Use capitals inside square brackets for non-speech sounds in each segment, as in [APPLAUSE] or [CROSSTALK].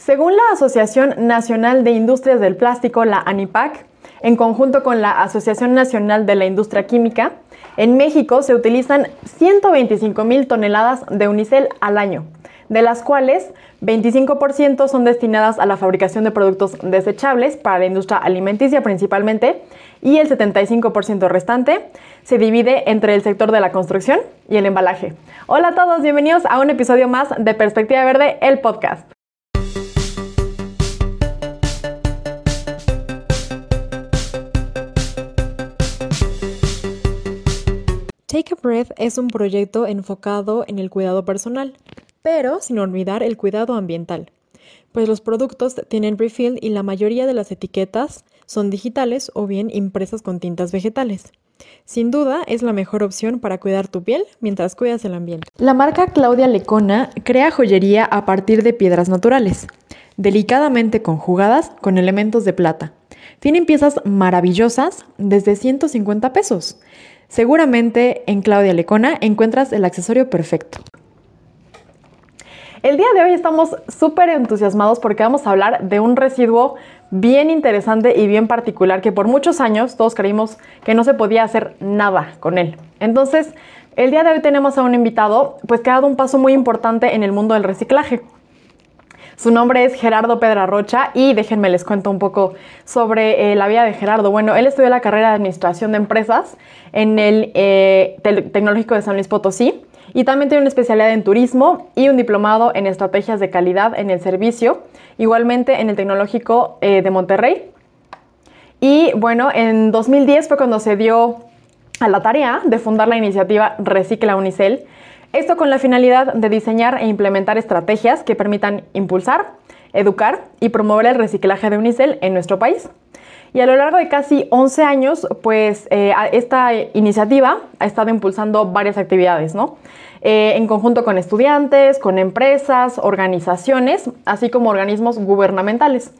Según la Asociación Nacional de Industrias del Plástico, la ANIPAC, en conjunto con la Asociación Nacional de la Industria Química, en México se utilizan 125 mil toneladas de unicel al año, de las cuales 25% son destinadas a la fabricación de productos desechables para la industria alimenticia principalmente y el 75% restante se divide entre el sector de la construcción y el embalaje. Hola a todos, bienvenidos a un episodio más de Perspectiva Verde, el podcast. Take a Breath es un proyecto enfocado en el cuidado personal, pero sin olvidar el cuidado ambiental, pues los productos tienen refill y la mayoría de las etiquetas son digitales o bien impresas con tintas vegetales. Sin duda es la mejor opción para cuidar tu piel mientras cuidas el ambiente. La marca Claudia Lecona crea joyería a partir de piedras naturales, delicadamente conjugadas con elementos de plata. Tienen piezas maravillosas desde 150 pesos. Seguramente en Claudia Lecona encuentras el accesorio perfecto. El día de hoy estamos súper entusiasmados porque vamos a hablar de un residuo bien interesante y bien particular que por muchos años todos creímos que no se podía hacer nada con él. Entonces, el día de hoy tenemos a un invitado pues que ha dado un paso muy importante en el mundo del reciclaje. Su nombre es Gerardo Pedra Rocha y déjenme les cuento un poco sobre eh, la vida de Gerardo. Bueno, él estudió la carrera de Administración de Empresas en el eh, Tecnológico de San Luis Potosí y también tiene una especialidad en turismo y un diplomado en estrategias de calidad en el servicio, igualmente en el Tecnológico eh, de Monterrey. Y bueno, en 2010 fue cuando se dio a la tarea de fundar la iniciativa Recicla Unicel, esto con la finalidad de diseñar e implementar estrategias que permitan impulsar, educar y promover el reciclaje de unicel en nuestro país. Y a lo largo de casi 11 años, pues eh, esta iniciativa ha estado impulsando varias actividades, ¿no? Eh, en conjunto con estudiantes, con empresas, organizaciones, así como organismos gubernamentales.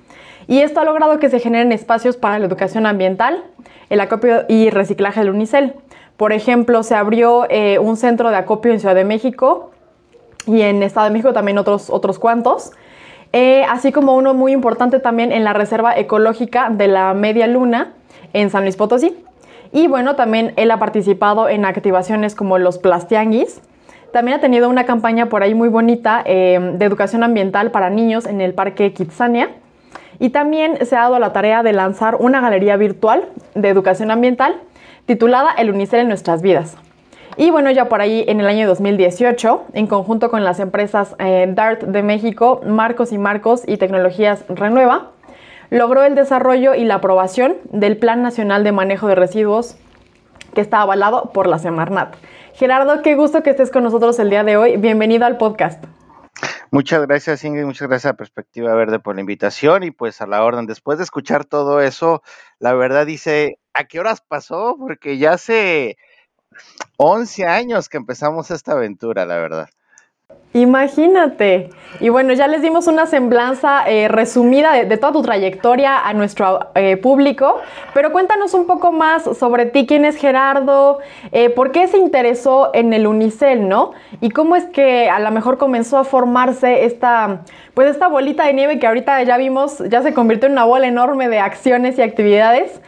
Y esto ha logrado que se generen espacios para la educación ambiental, el acopio y reciclaje del unicel. Por ejemplo, se abrió eh, un centro de acopio en Ciudad de México y en Estado de México también otros, otros cuantos. Eh, así como uno muy importante también en la Reserva Ecológica de la Media Luna en San Luis Potosí. Y bueno, también él ha participado en activaciones como los Plastianguis. También ha tenido una campaña por ahí muy bonita eh, de educación ambiental para niños en el Parque Kitsania. Y también se ha dado la tarea de lanzar una galería virtual de educación ambiental titulada El Unicel en nuestras vidas. Y bueno, ya por ahí en el año 2018, en conjunto con las empresas eh, DART de México, Marcos y Marcos y Tecnologías Renueva, logró el desarrollo y la aprobación del Plan Nacional de Manejo de Residuos que está avalado por la Semarnat. Gerardo, qué gusto que estés con nosotros el día de hoy. Bienvenido al podcast. Muchas gracias, Ingrid. Muchas gracias a Perspectiva Verde por la invitación y pues a la orden. Después de escuchar todo eso, la verdad dice, ¿a qué horas pasó? Porque ya hace 11 años que empezamos esta aventura, la verdad. Imagínate. Y bueno, ya les dimos una semblanza eh, resumida de, toda tu trayectoria a nuestro eh, público, pero cuéntanos un poco más sobre ti, quién es Gerardo, eh, por qué se interesó en el Unicel, ¿no? Y cómo es que a lo mejor comenzó a formarse esta, pues esta bolita de nieve que ahorita ya vimos, ya se convirtió en una bola enorme de acciones y actividades,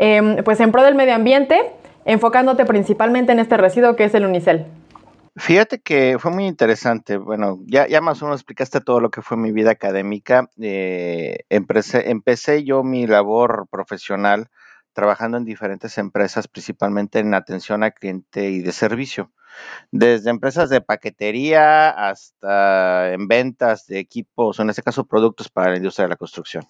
em, pues en pro del medio ambiente, enfocándote principalmente en este residuo que es el Unicel. Fíjate que fue muy interesante. Bueno, ya, más o menos explicaste todo lo que fue mi vida académica. Eh, empecé, empecé yo mi labor profesional trabajando en diferentes empresas, principalmente en atención al cliente y de servicio. Desde empresas de paquetería hasta en ventas de equipos, o en este caso productos para la industria de la construcción.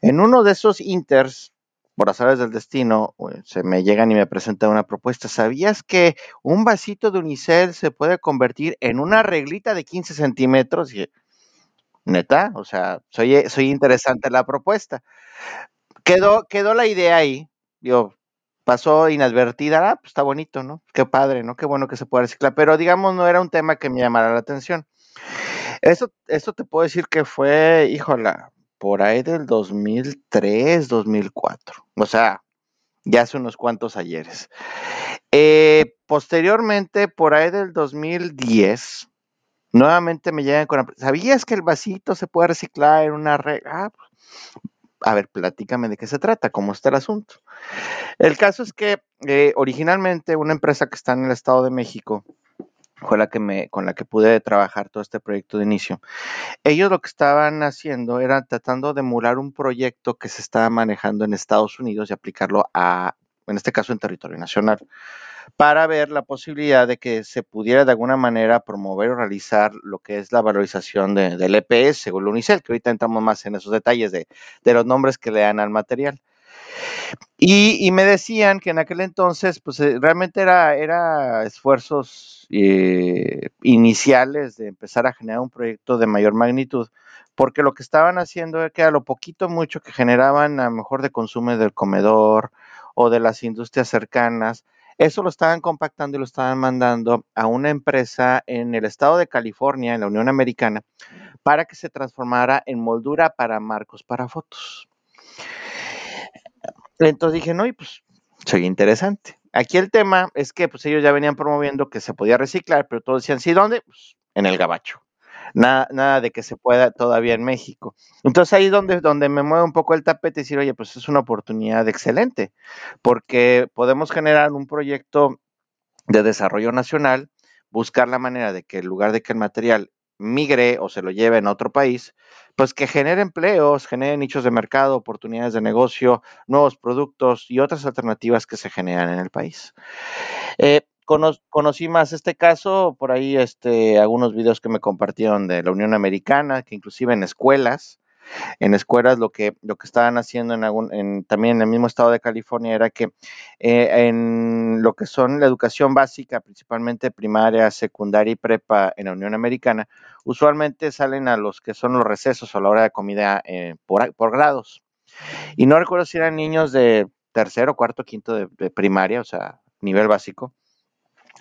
En uno de esos inters, por azares del destino, se me llegan y me presentan una propuesta. ¿Sabías que un vasito de unicel se puede convertir en una reglita de 15 centímetros? Y, neta, o sea, soy, soy interesante la propuesta. Quedó, quedó la idea ahí, yo pasó inadvertida, ah, pues está bonito, ¿no? Qué padre, ¿no? Qué bueno que se pueda reciclar, pero digamos no era un tema que me llamara la atención. Eso te puedo decir que fue, híjola, por ahí del 2003, 2004. O sea, ya hace unos cuantos ayeres. Eh, posteriormente, por ahí del 2010, Nuevamente me llegan con, ¿sabías que el vasito se puede reciclar en una red? Ah, pues, a ver, platícame de qué se trata, cómo está el asunto. El caso es que eh, originalmente una empresa que está en el Estado de México, con la que me, con la que pude trabajar todo este proyecto de inicio. Ellos lo que estaban haciendo era tratando de emular un proyecto que se estaba manejando en Estados Unidos y aplicarlo a, en este caso, en territorio nacional para ver la posibilidad de que se pudiera de alguna manera promover o realizar lo que es la valorización del EPS o el UNICEL, que ahorita entramos más en esos detalles de, los nombres que le dan al material. Y, me decían que en aquel entonces, pues eh, realmente era, era esfuerzos eh, iniciales de empezar a generar un proyecto de mayor magnitud, porque lo que estaban haciendo era que a lo poquito mucho que generaban a lo mejor de consumo del comedor o de las industrias cercanas, eso lo estaban compactando y lo estaban mandando a una empresa en el estado de California, en la Unión Americana, para que se transformara en moldura para marcos para fotos. Entonces dije, no, y pues soy interesante. Aquí el tema es que pues ellos ya venían promoviendo que se podía reciclar, pero todos decían, ¿sí dónde? Pues en el gabacho. Nada, nada de que se pueda todavía en México. Entonces ahí donde, donde me mueve un poco el tapete y decir, oye, pues es una oportunidad excelente, porque podemos generar un proyecto de desarrollo nacional, buscar la manera de que en lugar de que el material migre o se lo lleve en otro país, pues que genere empleos, genere nichos de mercado, oportunidades de negocio, nuevos productos y otras alternativas que se generan en el país. Eh, conocí más este caso, por ahí este, algunos videos que me compartieron de la Unión Americana, que inclusive en escuelas, en escuelas lo que, lo que estaban haciendo en, algún, en también en el mismo estado de California era que eh, en lo que son la educación básica, principalmente primaria, secundaria y prepa en la Unión Americana, usualmente salen a los que son los recesos a la hora de comida eh, por, por, grados. Y no recuerdo si eran niños de tercero, cuarto, quinto de primaria, o sea, nivel básico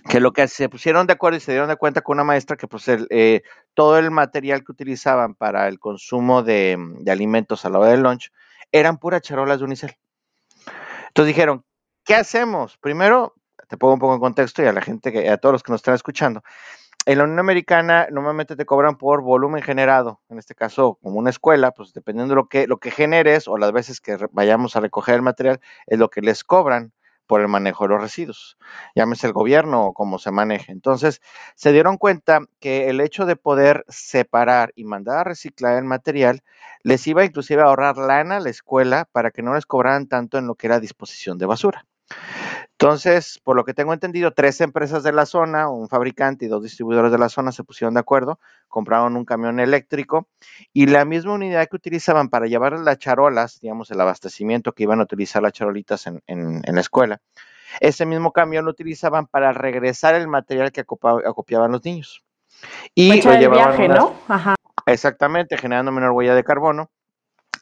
que lo que se pusieron de acuerdo y se dieron de cuenta con una maestra que pues eh, todo el material que utilizaban para el consumo de, alimentos a la hora del lunch eran puras charolas de unicel. Entonces dijeron, ¿qué hacemos? Primero, te pongo un poco en contexto y a la gente, que, a todos los que nos están escuchando. En la Unión Americana normalmente te cobran por volumen generado, en este caso como una escuela, pues dependiendo de lo que, lo que generes o las veces que vayamos a recoger el material, es lo que les cobran por el manejo de los residuos, llámese el gobierno o cómo se maneje. Entonces, se dieron cuenta que el hecho de poder separar y mandar a reciclar el material les iba inclusive a ahorrar lana a la escuela para que no les cobraran tanto en lo que era disposición de basura. Entonces, por lo que tengo entendido, tres empresas de la zona, un fabricante y dos distribuidores de la zona se pusieron de acuerdo, compraron un camión eléctrico y la misma unidad que utilizaban para llevar las charolas, digamos, el abastecimiento que iban a utilizar las charolitas en, la escuela, ese mismo camión lo utilizaban para regresar el material que acopiaban los niños. Y lo llevaban viaje, ¿no? Ajá. Exactamente, generando menor huella de carbono.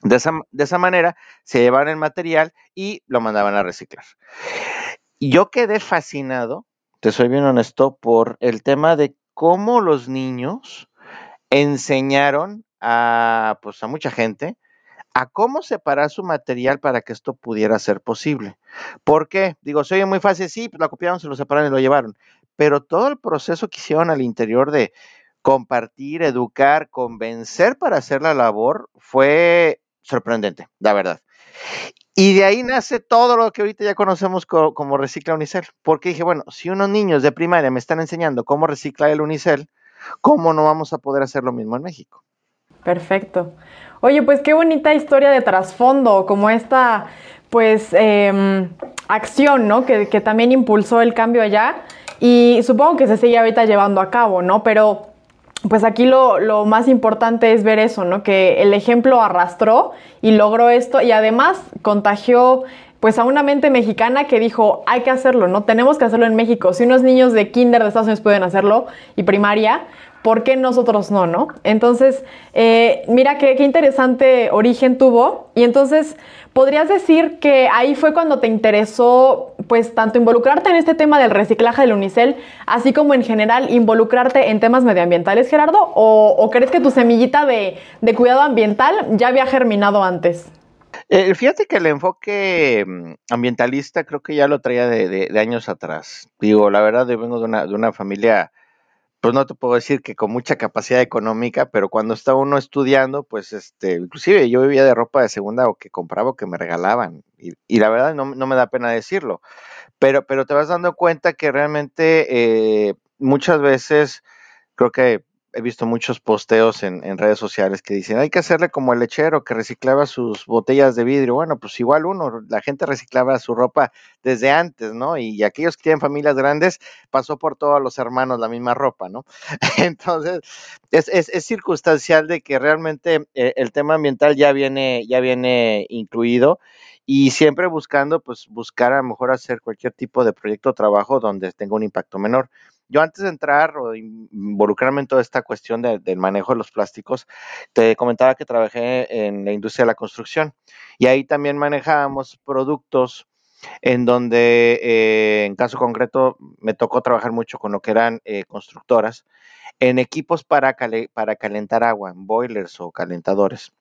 De esa, de esa manera se llevaban el material y lo mandaban a reciclar. Yo quedé fascinado, te soy bien honesto, por el tema de cómo los niños enseñaron a, pues, a mucha gente a cómo separar su material para que esto pudiera ser posible. ¿Por qué? Digo, soy muy fácil, sí, pues lo copiaron, se lo separaron y lo llevaron. Pero todo el proceso que hicieron al interior de compartir, educar, convencer para hacer la labor fue sorprendente, la verdad. Y de ahí nace todo lo que ahorita ya conocemos como, recicla Unicel. Porque dije, bueno, si unos niños de primaria me están enseñando cómo reciclar el Unicel, ¿cómo no vamos a poder hacer lo mismo en México? Perfecto. Oye, pues qué bonita historia de trasfondo, como esta, pues, em, acción, ¿no? Que, que también impulsó el cambio allá. Y supongo que se sigue ahorita llevando a cabo, ¿no? Pero pues aquí lo, más importante es ver eso, ¿no? Que el ejemplo arrastró y logró esto y además contagió pues a una mente mexicana que dijo, hay que hacerlo, ¿no? Tenemos que hacerlo en México. Si unos niños de kinder de Estados Unidos pueden hacerlo y primaria, ¿por qué nosotros no, no? Entonces, eh, mira qué, qué interesante origen tuvo y entonces ¿Podrías decir que ahí fue cuando te interesó, pues, tanto involucrarte en este tema del reciclaje del unicel, así como en general involucrarte en temas medioambientales, Gerardo? ¿O, crees que tu semillita de, cuidado ambiental ya había germinado antes? Eh, fíjate que el enfoque mm, ambientalista creo que ya lo traía de, años atrás. Digo, la verdad, yo vengo de una, de una familia pues no te puedo decir que con mucha capacidad económica, pero cuando está uno estudiando, pues este, inclusive yo vivía de ropa de segunda o que compraba o que me regalaban. Y, la verdad no, me da pena decirlo. Pero, pero te vas dando cuenta que realmente eh, muchas veces creo que he visto muchos posteos en, redes sociales que dicen, hay que hacerle como el lechero que reciclaba sus botellas de vidrio. Bueno, pues igual uno, la gente reciclaba su ropa desde antes, ¿no? Y aquellos que tienen familias grandes, pasó por todos los hermanos la misma ropa, ¿no? [LAUGHS] Entonces, es, es, circunstancial de que realmente eh, el tema ambiental ya viene, ya viene incluido y siempre buscando, pues, buscar a lo mejor hacer cualquier tipo de proyecto o trabajo donde tenga un impacto menor. Yo antes de entrar o involucrarme en toda esta cuestión del manejo de los plásticos, te comentaba que trabajé en la industria de la construcción y ahí también manejábamos productos en donde, eh, en caso concreto, me tocó trabajar mucho con lo que eran eh, constructoras, en equipos para, para calentar agua, en boilers o calentadores.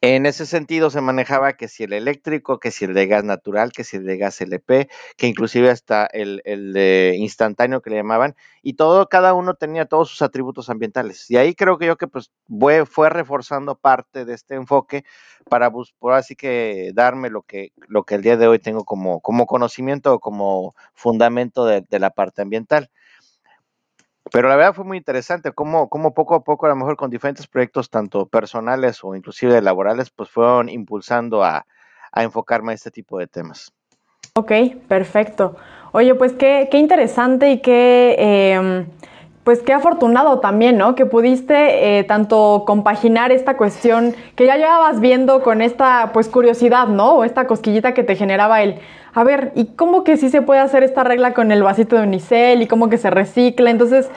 En ese sentido se manejaba que si el eléctrico, que si el de gas natural, que si el de gas LP, que inclusive hasta el, de instantáneo que le llamaban, y todo, cada uno tenía todos sus atributos ambientales. Y ahí creo que yo que pues fue, fue reforzando parte de este enfoque para por así que darme lo que, lo que el día de hoy tengo como, como conocimiento o como fundamento de la parte ambiental. Pero la verdad fue muy interesante cómo, cómo poco a poco, a lo mejor con diferentes proyectos, tanto personales o inclusive laborales, pues fueron impulsando a, enfocarme a este tipo de temas. Ok, perfecto. Oye, pues qué, qué interesante y qué, em, pues qué afortunado también, ¿no? Que pudiste eh, tanto compaginar esta cuestión que ya llevabas viendo con esta, pues, curiosidad, ¿no? O esta cosquillita que te generaba el, a ver, ¿y cómo que sí se puede hacer esta regla con el vasito de unicel y cómo que se recicla? Entonces,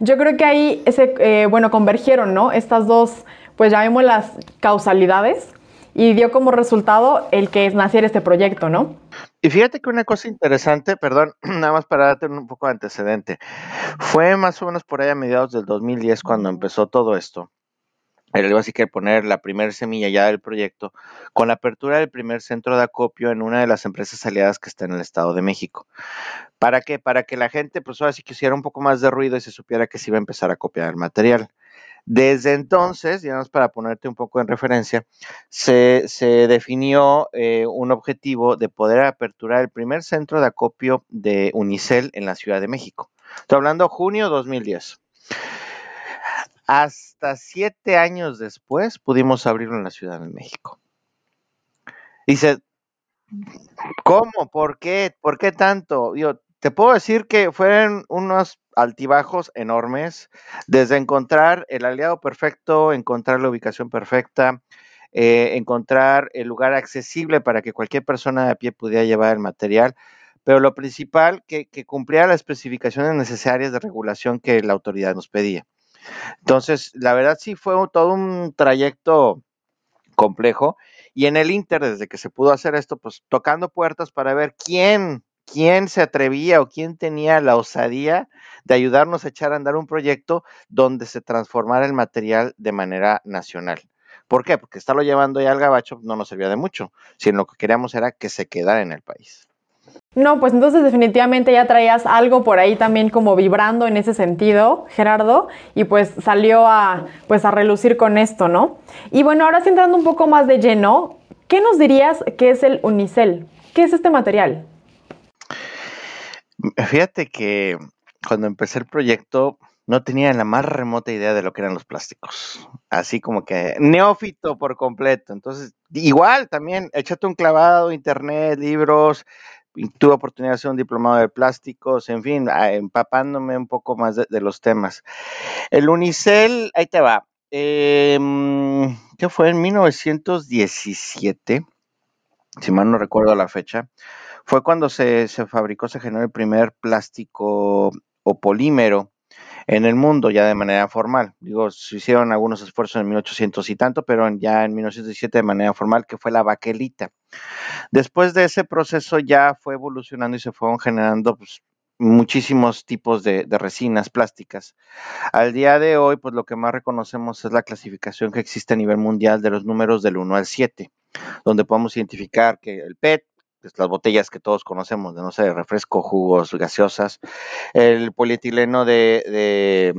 yo creo que ahí, ese, eh, bueno, convergieron, ¿no? Estas dos, pues llamémoslas causalidades y dio como resultado el que es naciera este proyecto, ¿no? Y fíjate que una cosa interesante, perdón, [CLEARS THROAT] nada más para darte un poco de antecedente, fue más o menos por ahí a mediados del 2010 cuando empezó todo esto le así que poner la primera semilla ya del proyecto con la apertura del primer centro de acopio en una de las empresas aliadas que está en el Estado de México. ¿Para qué? Para que la gente, pues ahora sí que hiciera un poco más de ruido y se supiera que se iba a empezar a copiar el material. Desde entonces, digamos para ponerte un poco en referencia, se, definió eh, un objetivo de poder aperturar el primer centro de acopio de Unicel en la Ciudad de México. Estoy hablando junio 2010. Hasta siete años después pudimos abrirlo en la Ciudad de México. Dice, ¿cómo? ¿Por qué? ¿Por qué tanto? Yo te puedo decir que fueron unos altibajos enormes, desde encontrar el aliado perfecto, encontrar la ubicación perfecta, eh, encontrar el lugar accesible para que cualquier persona de a pie pudiera llevar el material, pero lo principal, que, que cumpliera las especificaciones necesarias de regulación que la autoridad nos pedía. Entonces, la verdad sí fue todo un trayecto complejo y en el Inter, desde que se pudo hacer esto, pues tocando puertas para ver quién, quién se atrevía o quién tenía la osadía de ayudarnos a echar a andar un proyecto donde se transformara el material de manera nacional. ¿Por qué? Porque estarlo llevando ya al gabacho no nos servía de mucho, sino lo que queríamos era que se quedara en el país. No, pues entonces definitivamente ya traías algo por ahí también como vibrando en ese sentido, Gerardo, y pues salió a, pues a relucir con esto, ¿no? Y bueno, ahora sí entrando un poco más de lleno, ¿qué nos dirías que es el unicel? ¿Qué es este material? Fíjate que cuando empecé el proyecto no tenía la más remota idea de lo que eran los plásticos. Así como que neófito por completo. Entonces, igual también, échate un clavado, internet, libros, tuve oportunidad de hacer un diplomado de plásticos, en fin, empapándome un poco más de, los temas. El Unicel, ahí te va. Em, ¿Qué fue? En 1917, si mal no recuerdo la fecha, fue cuando se, se fabricó, se generó el primer plástico o polímero en el mundo ya de manera formal. Digo, se hicieron algunos esfuerzos en 1800 y tanto, pero ya en 1917 de manera formal, que fue la baquelita. Después de ese proceso ya fue evolucionando y se fueron generando pues, muchísimos tipos de, resinas plásticas. Al día de hoy, pues lo que más reconocemos es la clasificación que existe a nivel mundial de los números del 1 al 7, donde podemos identificar que el PET pues, las botellas que todos conocemos de, no sé, refresco, jugos, gaseosas, el polietileno de,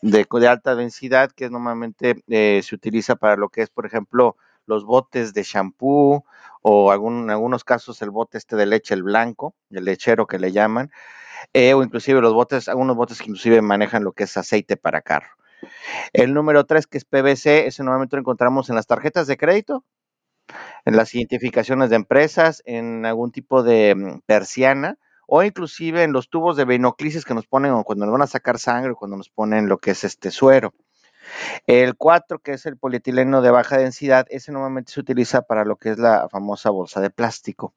de, alta densidad, que normalmente eh, se utiliza para lo que es, por ejemplo, los botes de shampoo o algún, en algunos casos el bote este de leche, el blanco, el lechero que le llaman, eh, o inclusive los botes, algunos botes que inclusive manejan lo que es aceite para carro. El número 3, que es PVC, ese normalmente lo encontramos en las tarjetas de crédito, en las identificaciones de empresas, en algún tipo de mm, persiana o inclusive en los tubos de venoclisis que nos ponen cuando nos van a sacar sangre o cuando nos ponen lo que es este suero. El 4, que es el polietileno de baja densidad, ese normalmente se utiliza para lo que es la famosa bolsa de plástico.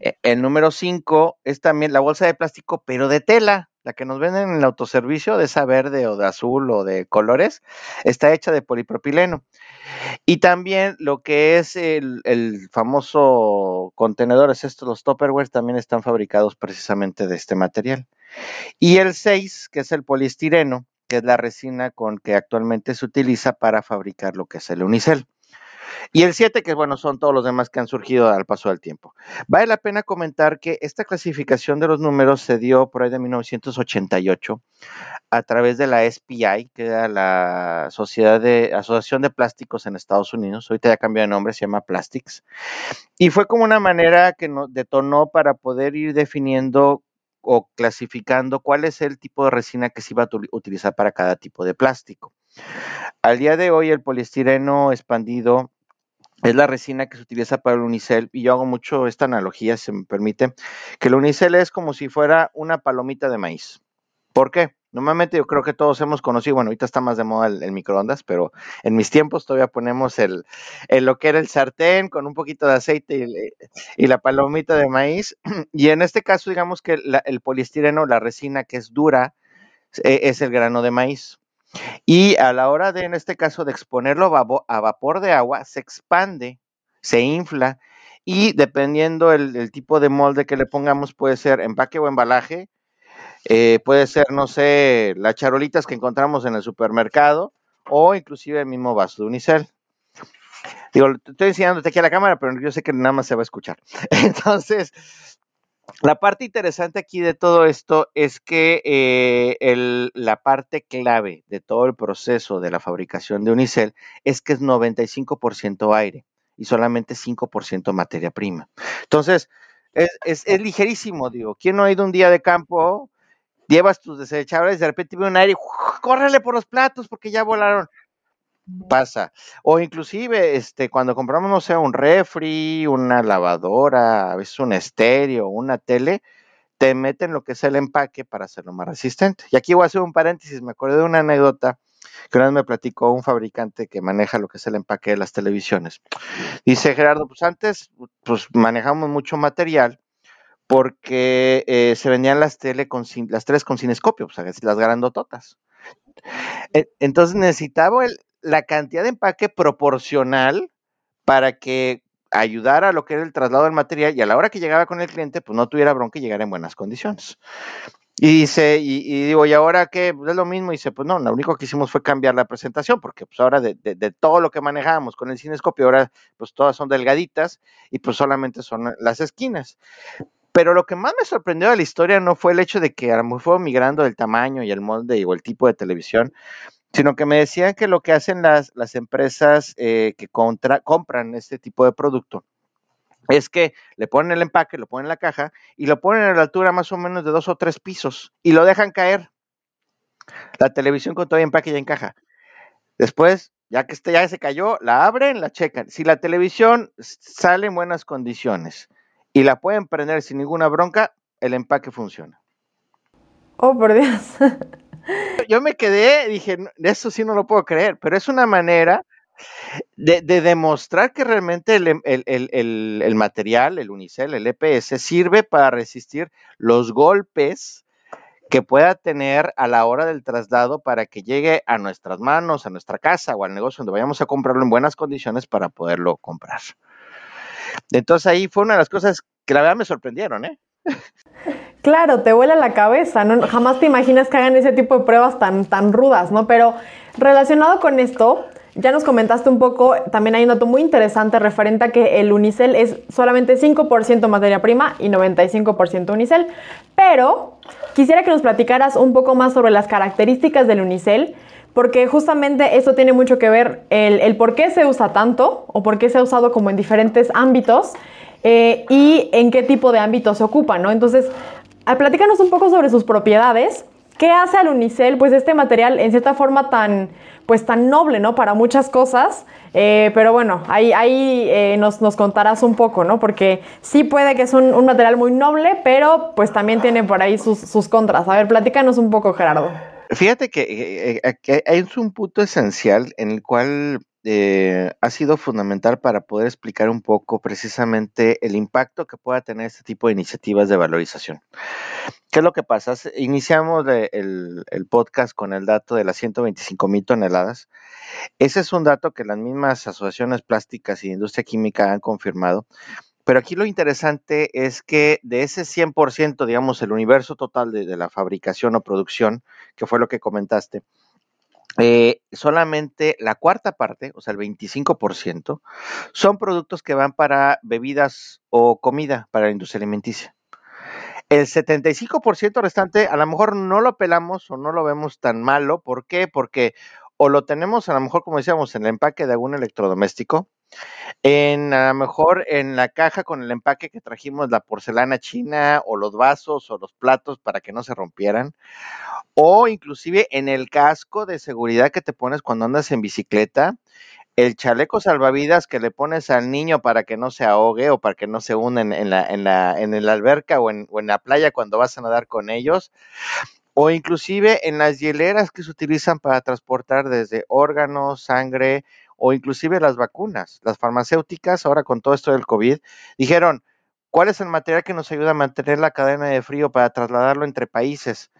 E, el número 5 es también la bolsa de plástico, pero de tela. La que nos venden en el autoservicio, de esa verde o de azul o de colores, está hecha de polipropileno. Y también lo que es el, famoso contenedores, estos, los Tupperware, también están fabricados precisamente de este material. Y el 6, que es el poliestireno, que es la resina con que actualmente se utiliza para fabricar lo que es el unicel. Y el 7, que bueno, son todos los demás que han surgido al paso del tiempo. Vale la pena comentar que esta clasificación de los números se dio por ahí de 1988 a través de la SPI, que era la Sociedad de Asociación de Plásticos en Estados Unidos. Ahorita ya cambió de nombre, se llama Plastics. Y fue como una manera que nos detonó para poder ir definiendo o clasificando cuál es el tipo de resina que se iba a utilizar para cada tipo de plástico. Al día de hoy, el poliestireno expandido es la resina que se utiliza para el unicel y yo hago mucho esta analogía, si me permite, que el unicel es como si fuera una palomita de maíz. ¿Por qué? Normalmente yo creo que todos hemos conocido, bueno, ahorita está más de moda el, microondas, pero en mis tiempos todavía ponemos el, lo que era el sartén con un poquito de aceite y, la palomita de maíz. [CLEARS THROAT] Y en este caso, digamos que el poliestireno, la resina que es dura, e, es el grano de maíz. Y a la hora de, en este caso, de exponerlo a vapor de agua, se expande, se infla y dependiendo el, tipo de molde que le pongamos, puede ser empaque o embalaje, eh, puede ser, no sé, las charolitas que encontramos en el supermercado o inclusive el mismo vaso de unicel. Digo, estoy enseñándote aquí a la cámara, pero yo sé que nada más se va a escuchar. [LAUGHS] Entonces, la parte interesante aquí de todo esto es que eh, la parte clave de todo el proceso de la fabricación de unicel es que es 95% aire y solamente 5% materia prima. Entonces, es, ligerísimo, digo. ¿Quién no ha ido un día de campo? Llevas tus desechables, de repente viene un aire, córrele por los platos porque ya volaron pasa. O inclusive, este, cuando compramos, no sé, un refri, una lavadora, a veces un estéreo, una tele, te meten lo que es el empaque para hacerlo más resistente. Y aquí voy a hacer un paréntesis, me acuerdo de una anécdota que una vez me platicó un fabricante que maneja lo que es el empaque de las televisiones. Dice Gerardo, pues antes, pues manejamos mucho material porque eh, se vendían las tele con las tres con cinescopio, o sea, las grandototas. E, entonces necesitaba el, la cantidad de empaque proporcional para que ayudara a lo que era el traslado del material y a la hora que llegaba con el cliente, pues no tuviera bronca y llegara en buenas condiciones. Y dice, y, digo, ¿y ahora qué? Pues es lo mismo. Y dice, pues no, lo único que hicimos fue cambiar la presentación, porque pues ahora de, todo lo que manejábamos con el cinescopio, ahora pues todas son delgaditas y pues solamente son las esquinas. Pero lo que más me sorprendió de la historia no fue el hecho de que a lo mejor fue migrando el tamaño y el molde o el tipo de televisión, sino que me decían que lo que hacen las, las empresas eh, que compran este tipo de producto es que le ponen el empaque, lo ponen en la caja y lo ponen a la altura más o menos de dos o tres pisos y lo dejan caer. La televisión con todo el empaque ya encaja. Después, ya que este ya se cayó, la abren, la checan. Si la televisión sale en buenas condiciones y la pueden prender sin ninguna bronca, el empaque funciona. Oh, por Dios. [LAUGHS] Yo me quedé, dije, eso sí no lo puedo creer, pero es una manera de, demostrar que realmente el, material, el unicel, el EPS, sirve para resistir los golpes que pueda tener a la hora del traslado para que llegue a nuestras manos, a nuestra casa o al negocio donde vayamos a comprarlo en buenas condiciones para poderlo comprar. Entonces ahí fue una de las cosas que la verdad me sorprendieron, ¿eh? Claro, te vuela la cabeza, ¿no? Jamás te imaginas que hagan ese tipo de pruebas tan, tan rudas, ¿no? Pero relacionado con esto, ya nos comentaste un poco, también hay un dato muy interesante referente a que el unicel es solamente 5% materia prima y 95% unicel, pero quisiera que nos platicaras un poco más sobre las características del unicel, porque justamente eso tiene mucho que ver el, por qué se usa tanto o por qué se ha usado como en diferentes ámbitos eh, y en qué tipo de ámbitos se ocupa, ¿no? Entonces, platícanos un poco sobre sus propiedades ¿Qué hace al unicel? Pues este material en cierta forma tan, pues tan noble, ¿no? Para muchas cosas. Eh, pero bueno, ahí, ahí eh, nos, contarás un poco, ¿no? Porque sí puede que es un, material muy noble, pero pues también tiene por ahí sus, contras. A ver, platícanos un poco, Gerardo. Fíjate que, eh, hay un punto esencial en el cual eh, ha sido fundamental para poder explicar un poco precisamente el impacto que pueda tener este tipo de iniciativas de valorización. ¿Qué es lo que pasa? Iniciamos el, podcast con el dato de las 125 mil toneladas. Ese es un dato que las mismas asociaciones plásticas y industria química han confirmado. Pero aquí lo interesante es que de ese 100%, digamos, el universo total de la fabricación o producción, que fue lo que comentaste, eh, solamente la cuarta parte, o sea, el 25%, son productos que van para bebidas o comida para la industria alimenticia. El 75% restante a lo mejor no lo pelamos o no lo vemos tan malo. ¿Por qué? Porque o lo tenemos a lo mejor, como decíamos, en el empaque de algún electrodoméstico, en a lo mejor en la caja con el empaque que trajimos la porcelana china o los vasos o los platos para que no se rompieran, o inclusive en el casco de seguridad que te pones cuando andas en bicicleta, el chaleco salvavidas que le pones al niño para que no se ahogue o para que no se una en, la, en, la, en la alberca o en, o en la playa cuando vas a nadar con ellos, o inclusive en las hieleras que se utilizan para transportar desde órganos, sangre o inclusive las vacunas. Las farmacéuticas, ahora con todo esto del COVID, dijeron, ¿cuál es el material que nos ayuda a mantener la cadena de frío para trasladarlo entre países?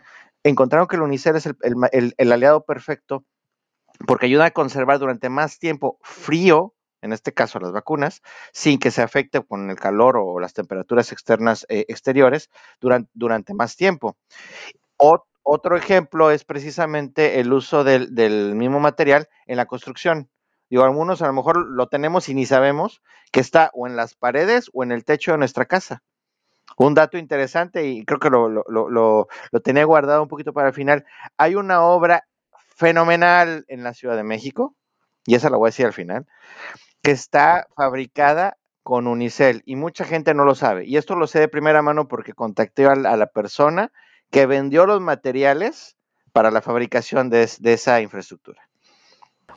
encontraron que el unicel es el, aliado perfecto porque ayuda a conservar durante más tiempo frío, en este caso las vacunas, sin que se afecte con el calor o las temperaturas externas eh, exteriores durante, durante, más tiempo. otro ejemplo es precisamente el uso del, del, mismo material en la construcción. Digo, algunos a lo mejor lo tenemos y ni sabemos que está o en las paredes o en el techo de nuestra casa. Un dato interesante, y creo que lo, lo, lo, lo, tenía guardado un poquito para el final. Hay una obra fenomenal en la Ciudad de México, y esa la voy a decir al final, que está fabricada con Unicel, y mucha gente no lo sabe. Y esto lo sé de primera mano porque contacté a, la persona que vendió los materiales para la fabricación de esa infraestructura.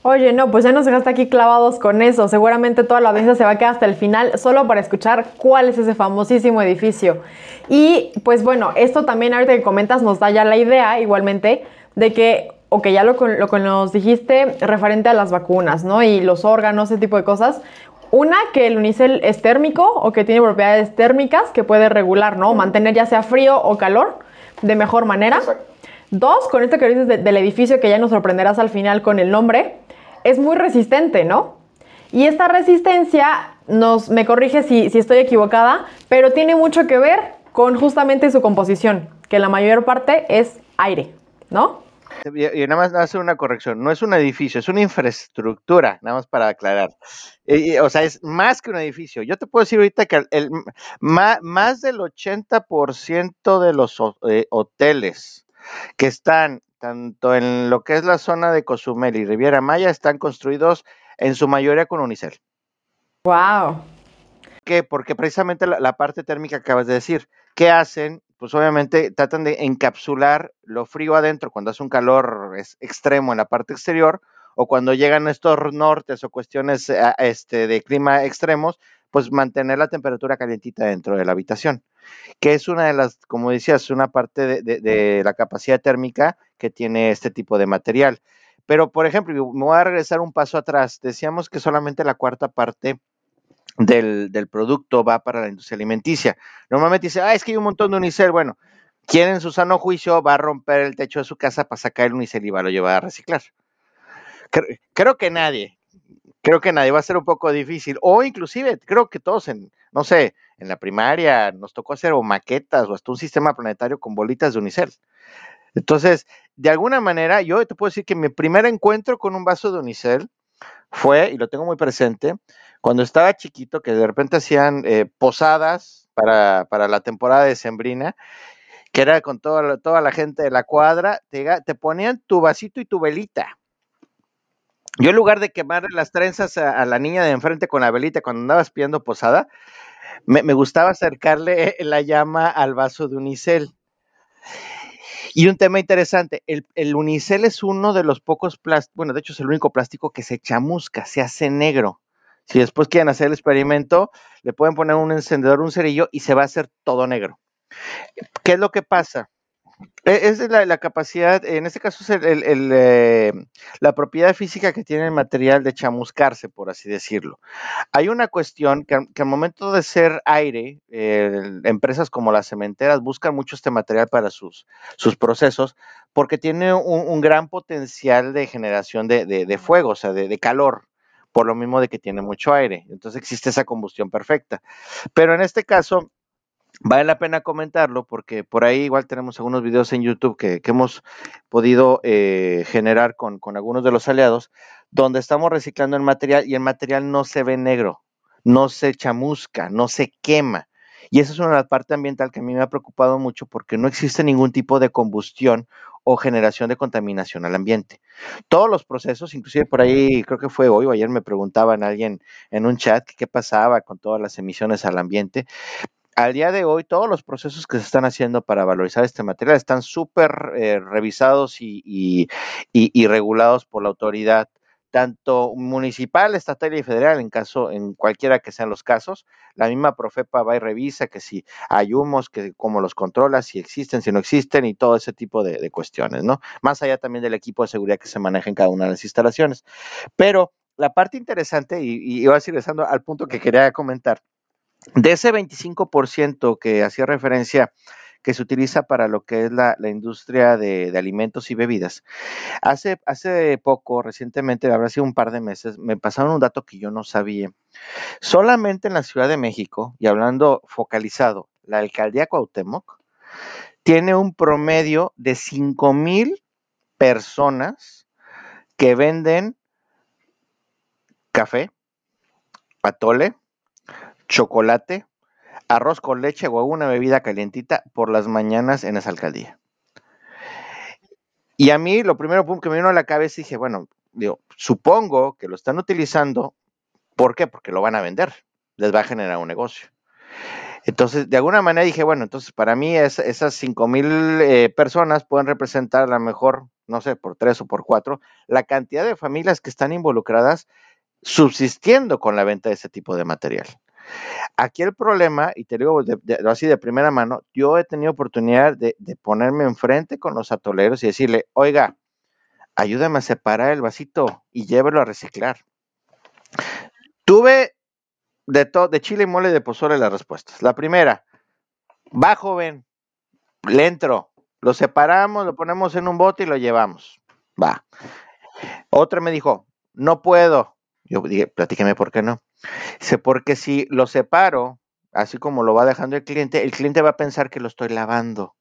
Oye, no, pues ya nos dejaste aquí clavados con eso. Seguramente toda la audiencia se va a quedar hasta el final solo para escuchar cuál es ese famosísimo edificio. Y pues bueno, esto también ahorita que comentas nos da ya la idea igualmente de que, ok, ya lo, lo que nos dijiste referente a las vacunas, ¿no? Y los órganos, ese tipo de cosas. Una, que el unicel es térmico o que tiene propiedades térmicas que puede regular, ¿no? Mantener ya sea frío o calor de mejor manera. Dos, con esto que dices del edificio que ya nos sorprenderás al final con el nombre es muy resistente, ¿no? Y esta resistencia, nos, me corrige si, estoy equivocada, pero tiene mucho que ver con justamente su composición, que la mayor parte es aire, ¿no? Y, nada más hacer una corrección, no es un edificio, es una infraestructura, nada más para aclarar. o sea, es más que un edificio. Yo te puedo decir ahorita que el, más, del 80% de los eh, hoteles que están tanto en lo que es la zona de Cozumel y Riviera Maya, están construidos en su mayoría con unicel. Wow. ¿Qué? Porque precisamente la, parte térmica que acabas de decir, ¿qué hacen? Pues obviamente tratan de encapsular lo frío adentro cuando hace un calor extremo en la parte exterior o cuando llegan estos nortes o cuestiones eh, este, de clima extremos, pues mantener la temperatura calientita dentro de la habitación que es una de las, como decías, una parte de, la capacidad térmica que tiene este tipo de material. Pero, por ejemplo, me voy a regresar un paso atrás. Decíamos que solamente la cuarta parte del, producto va para la industria alimenticia. Normalmente dice, ah, es que hay un montón de unicel. Bueno, ¿quién en su sano juicio va a romper el techo de su casa para sacar el unicel y va a lo llevar a reciclar? creo que nadie creo que nadie va a ser un poco difícil. O inclusive, creo que todos en, no sé, en la primaria nos tocó hacer o maquetas o hasta un sistema planetario con bolitas de unicel. Entonces, de alguna manera, yo te puedo decir que mi primer encuentro con un vaso de unicel fue, y lo tengo muy presente, cuando estaba chiquito, que de repente hacían eh, posadas para, para, la temporada de Sembrina, que era con toda, toda la gente de la cuadra, te ponían tu vasito y tu velita. Yo en lugar de quemar las trenzas a, la niña de enfrente con la velita cuando andaba espiando posada, me, gustaba acercarle la llama al vaso de unicel. Y un tema interesante, el, el unicel es uno de los pocos plásticos, bueno, de hecho es el único plástico que se chamusca, se hace negro. Si después quieren hacer el experimento, le pueden poner un encendedor, un cerillo y se va a hacer todo negro. ¿Qué es lo que pasa? E, es la, capacidad, en este caso es el, eh, la propiedad física que tiene el material de chamuscarse, por así decirlo. Hay una cuestión que, al momento de ser aire, empresas como las cementeras buscan mucho este material para sus, sus procesos porque tiene un, gran potencial de generación de, de, fuego, o sea, de calor por lo mismo de que tiene mucho aire. Entonces existe esa combustión perfecta. Pero en este caso, vale la pena comentarlo porque por ahí igual tenemos algunos videos en YouTube que, hemos podido eh, generar con, con, algunos de los aliados, donde estamos reciclando el material y el material no se ve negro, no se chamusca, no se quema. Y esa es una parte ambiental que a mí me ha preocupado mucho porque no existe ningún tipo de combustión o generación de contaminación al ambiente. Todos los procesos, inclusive por ahí, creo que fue hoy o ayer me preguntaban alguien en un chat qué pasaba con todas las emisiones al ambiente al día de hoy, todos los procesos que se están haciendo para valorizar este material están súper eh, revisados y, y, y, regulados por la autoridad, tanto municipal, estatal y federal, en caso, en cualquiera que sean los casos. La misma Profepa va y revisa que si hay humos, que cómo los controla, si existen, si no existen, y todo ese tipo de, cuestiones, ¿no? Más allá también del equipo de seguridad que se maneja en cada una de las instalaciones. Pero la parte interesante, y, y voy a seguir regresando al punto que quería comentar, de ese 25% que hacía referencia que se utiliza para lo que es la, industria de, de, alimentos y bebidas. Hace, hace poco, recientemente, habrá sido un par de meses, me pasaron un dato que yo no sabía. Solamente en la Ciudad de México, y hablando focalizado, la alcaldía Cuauhtémoc tiene un promedio de 5 mil personas que venden café, atole, chocolate, arroz con leche o una bebida calientita por las mañanas en esa alcaldía. Y a mí lo primero que me vino a la cabeza dije, bueno, digo, supongo que lo están utilizando, ¿por qué? Porque lo van a vender, les va a generar un negocio. Entonces, de alguna manera dije, bueno, entonces para mí es, esas cinco mil eh, personas pueden representar a lo mejor, no sé, por tres o por cuatro, la cantidad de familias que están involucradas subsistiendo con la venta de ese tipo de material. Aquí el problema, y te digo de, así de primera mano, yo he tenido oportunidad de, ponerme enfrente con los atoleros y decirle, oiga, ayúdame a separar el vasito y llévelo a reciclar. Tuve de, de chile y mole de pozole las respuestas. La primera, va joven, le entro, lo separamos, lo ponemos en un bote y lo llevamos. Va. Otra me dijo, no puedo. Yo dije, platíqueme por qué no. Dice, porque si lo separo, así como lo va dejando el cliente, el cliente va a pensar que lo estoy lavando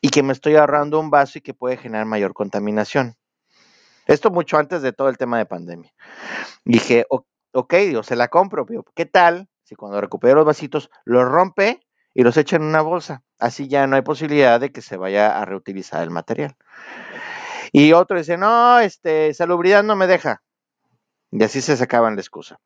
y que me estoy ahorrando un vaso y que puede generar mayor contaminación. Esto mucho antes de todo el tema de pandemia. Dije, ok, digo, se la compro, pero ¿qué tal si cuando recupere los vasitos los rompe y los echa en una bolsa? Así ya no hay posibilidad de que se vaya a reutilizar el material. Y otro dice, no, este, salubridad no me deja. Y así se sacaban la excusa.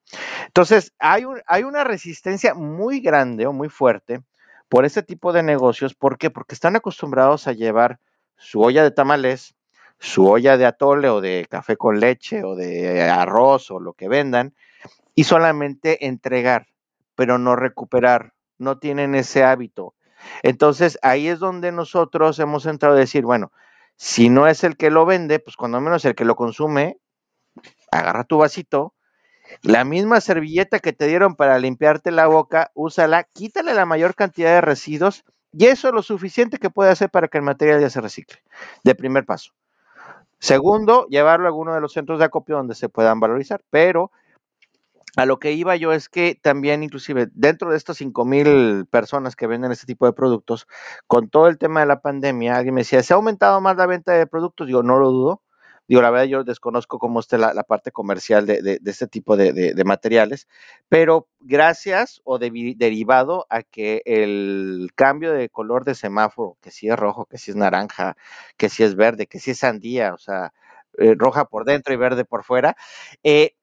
Entonces, hay, un, hay una resistencia muy grande o muy fuerte por este tipo de negocios. ¿Por qué? Porque están acostumbrados a llevar su olla de tamales, su olla de atole o de café con leche o de arroz o lo que vendan y solamente entregar, pero no recuperar. No tienen ese hábito. Entonces, ahí es donde nosotros hemos entrado a decir, bueno, si no es el que lo vende, pues cuando menos el que lo consume, agarra tu vasito, la misma servilleta que te dieron para limpiarte la boca, úsala, quítale la mayor cantidad de residuos y eso es lo suficiente que puede hacer para que el material ya se recicle. De primer paso. Segundo, llevarlo a alguno de los centros de acopio donde se puedan valorizar, pero a lo que iba yo es que también, inclusive, dentro de estas cinco mil personas que venden este tipo de productos, con todo el tema de la pandemia, alguien me decía, ¿se ha aumentado más la venta de productos? Digo, no lo dudo, Digo, la verdad yo desconozco cómo está la, parte comercial de, este tipo de, materiales, pero gracias o derivado a que el cambio de color de semáforo, que si es rojo, que si es naranja, que si es verde, que si es sandía, o sea, eh, roja por dentro y verde por fuera, eh,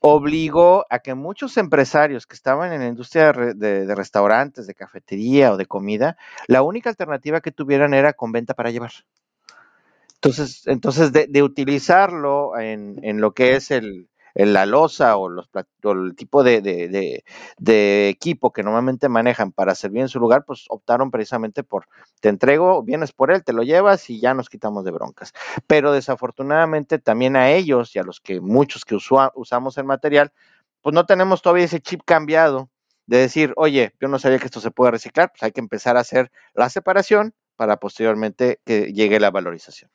obligó a que muchos empresarios que estaban en la industria de, restaurantes, de cafetería o de comida, la única alternativa que tuvieran era con venta para llevar. Entonces, entonces de, utilizarlo en, lo que es el, la losa o, los, el tipo de, equipo que normalmente manejan para servir en su lugar, pues optaron precisamente por te entrego, vienes por él, te lo llevas y ya nos quitamos de broncas. Pero desafortunadamente también a ellos y a los que muchos que usamos el material, pues no tenemos todavía ese chip cambiado de decir, oye, yo no sabía que esto se puede reciclar, pues hay que empezar a hacer la separación para posteriormente que llegue la valorización.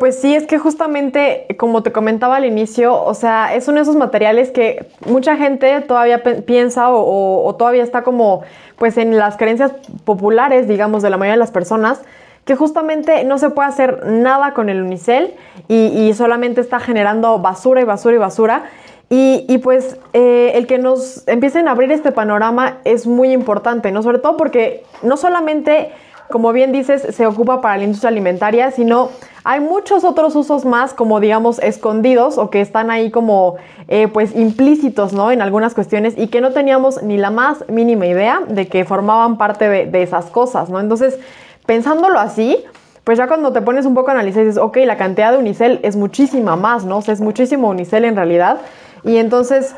Pues sí, es que justamente, como te comentaba al inicio, o sea, es uno de esos materiales que mucha gente todavía piensa o, todavía está como, pues en las creencias populares, digamos, de la mayoría de las personas, que justamente no se puede hacer nada con el unicel y, solamente está generando basura y basura y basura. Y, pues eh, el que nos empiecen a abrir este panorama es muy importante, ¿no? Sobre todo porque no solamente como bien dices, se ocupa para la industria alimentaria, sino hay muchos otros usos más, como digamos, escondidos o que están ahí como, eh, pues, implícitos, ¿no? En algunas cuestiones y que no teníamos ni la más mínima idea de que formaban parte de, esas cosas, ¿no? Entonces, pensándolo así, pues ya cuando te pones un poco a analizar dices, ok, la cantidad de unicel es muchísima más, ¿no? O sea, es muchísimo unicel en realidad. Y entonces,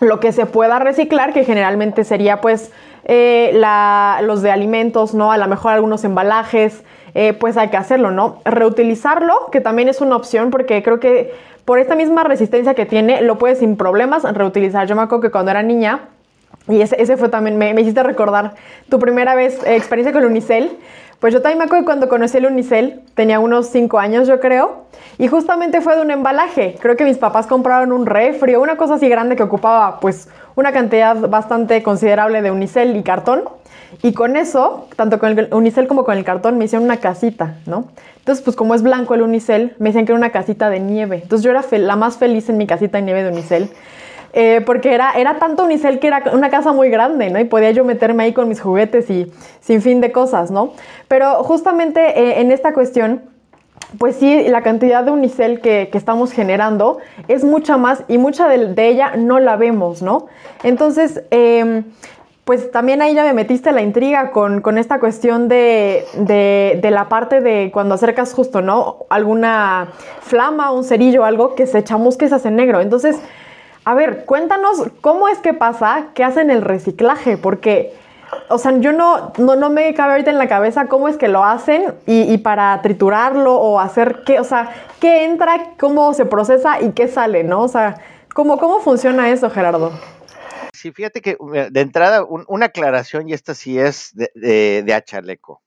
lo que se pueda reciclar, que generalmente sería, pues, eh, los de alimentos, ¿no? A lo mejor algunos embalajes, eh, pues hay que hacerlo, ¿no? Reutilizarlo, que también es una opción porque creo que por esta misma resistencia que tiene, lo puedes sin problemas reutilizar. Yo me acuerdo que cuando era niña, y ese, fue también, me, hiciste recordar tu primera vez, eh, experiencia con el Unicel, pues yo también me acuerdo cuando conocí el Unicel, tenía unos 5 años yo creo, y justamente fue de un embalaje. Creo que mis papás compraron un refri o una cosa así grande que ocupaba pues una cantidad bastante considerable de Unicel y cartón. Y con eso, tanto con el unicel como con el cartón, me hicieron una casita, ¿no? Entonces, pues como es blanco el unicel, me decían que era una casita de nieve. Entonces yo era la más feliz en mi casita de nieve de unicel. Eh, porque era, era tanto unicel que era una casa muy grande, ¿no? Y podía yo meterme ahí con mis juguetes y sin fin de cosas, ¿no? Pero justamente eh, en esta cuestión, pues sí, la cantidad de unicel que, estamos generando es mucha más y mucha de, ella no la vemos, ¿no? Entonces, em, pues también ahí ya me metiste la intriga con, esta cuestión de, la parte de cuando acercas justo, ¿no? Alguna flama, un cerillo, algo que se chamusque se hace negro. Entonces, a ver, cuéntanos cómo es que pasa que hacen el reciclaje, porque, o sea, yo no, no, me cabe ahorita en la cabeza cómo es que lo hacen y, para triturarlo o hacer qué, o sea, qué entra, cómo se procesa y qué sale, ¿no? O sea, ¿cómo, cómo funciona eso, Gerardo? Sí, fíjate que de entrada, una aclaración, y esta sí es de, de, achaleco.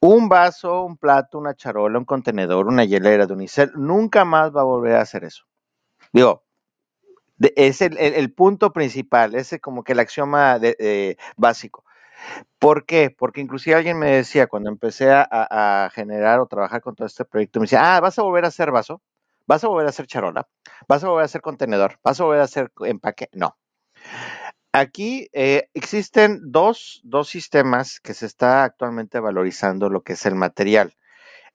Un vaso, un plato, una charola, un contenedor, una hielera de unicel, nunca más va a volver a hacer eso. Digo, es el, punto principal, ese como que el axioma básico. ¿Por qué? Porque inclusive alguien me decía cuando empecé a, a, generar o trabajar con todo este proyecto, me decía, ah, vas a volver a hacer vaso, vas a volver a hacer charola, vas a volver a hacer contenedor, vas a volver a hacer empaque. No, Aquí eh, existen dos, sistemas que se está actualmente valorizando lo que es el material.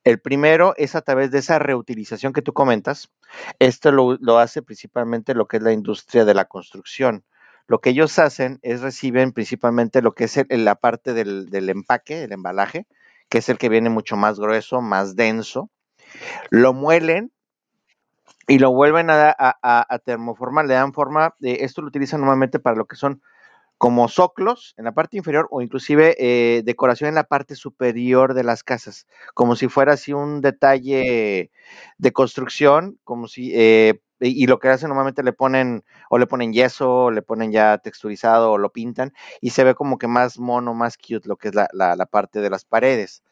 El primero es a través de esa reutilización que tú comentas. Esto lo, hace principalmente lo que es la industria de la construcción. Lo que ellos hacen es reciben principalmente lo que es la parte del, empaque, el embalaje, que es el que viene mucho más grueso, más denso. Lo muelen y lo vuelven a, a, termoformar, le dan forma, de, esto lo utilizan normalmente para lo que son como soclos en la parte inferior o inclusive eh, decoración en la parte superior de las casas, como si fuera así un detalle de construcción, como si, eh, y, lo que hacen normalmente le ponen, o le ponen yeso, o le ponen ya texturizado, o lo pintan, y se ve como que más mono, más cute lo que es la, la, parte de las paredes.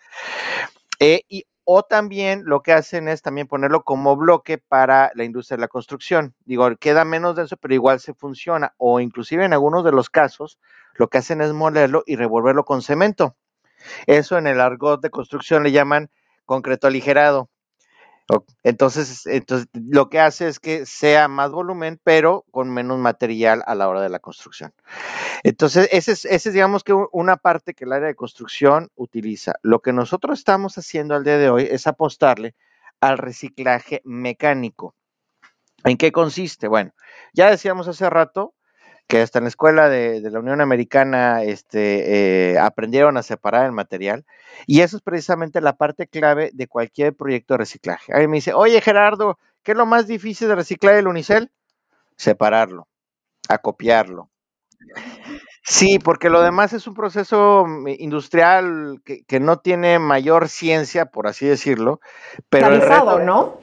Eh, y o también lo que hacen es también ponerlo como bloque para la industria de la construcción. Digo, queda menos denso, pero igual se funciona. O inclusive en algunos de los casos, lo que hacen es molerlo y revolverlo con cemento. Eso en el argot de construcción le llaman concreto aligerado. Entonces, entonces, lo que hace es que sea más volumen, pero con menos material a la hora de la construcción. Entonces, ese es, ese es digamos que una parte que el área de construcción utiliza. Lo que nosotros estamos haciendo al día de hoy es apostarle al reciclaje mecánico. ¿En qué consiste? Bueno, ya decíamos hace rato que hasta en la escuela de, la Unión Americana este, eh, aprendieron a separar el material. Y eso es precisamente la parte clave de cualquier proyecto de reciclaje. Alguien me dice, oye Gerardo, ¿qué es lo más difícil de reciclar el unicel? Separarlo, acopiarlo. Sí, porque lo demás es un proceso mm, industrial que, no tiene mayor ciencia, por así decirlo. Pero el reto, ¿no?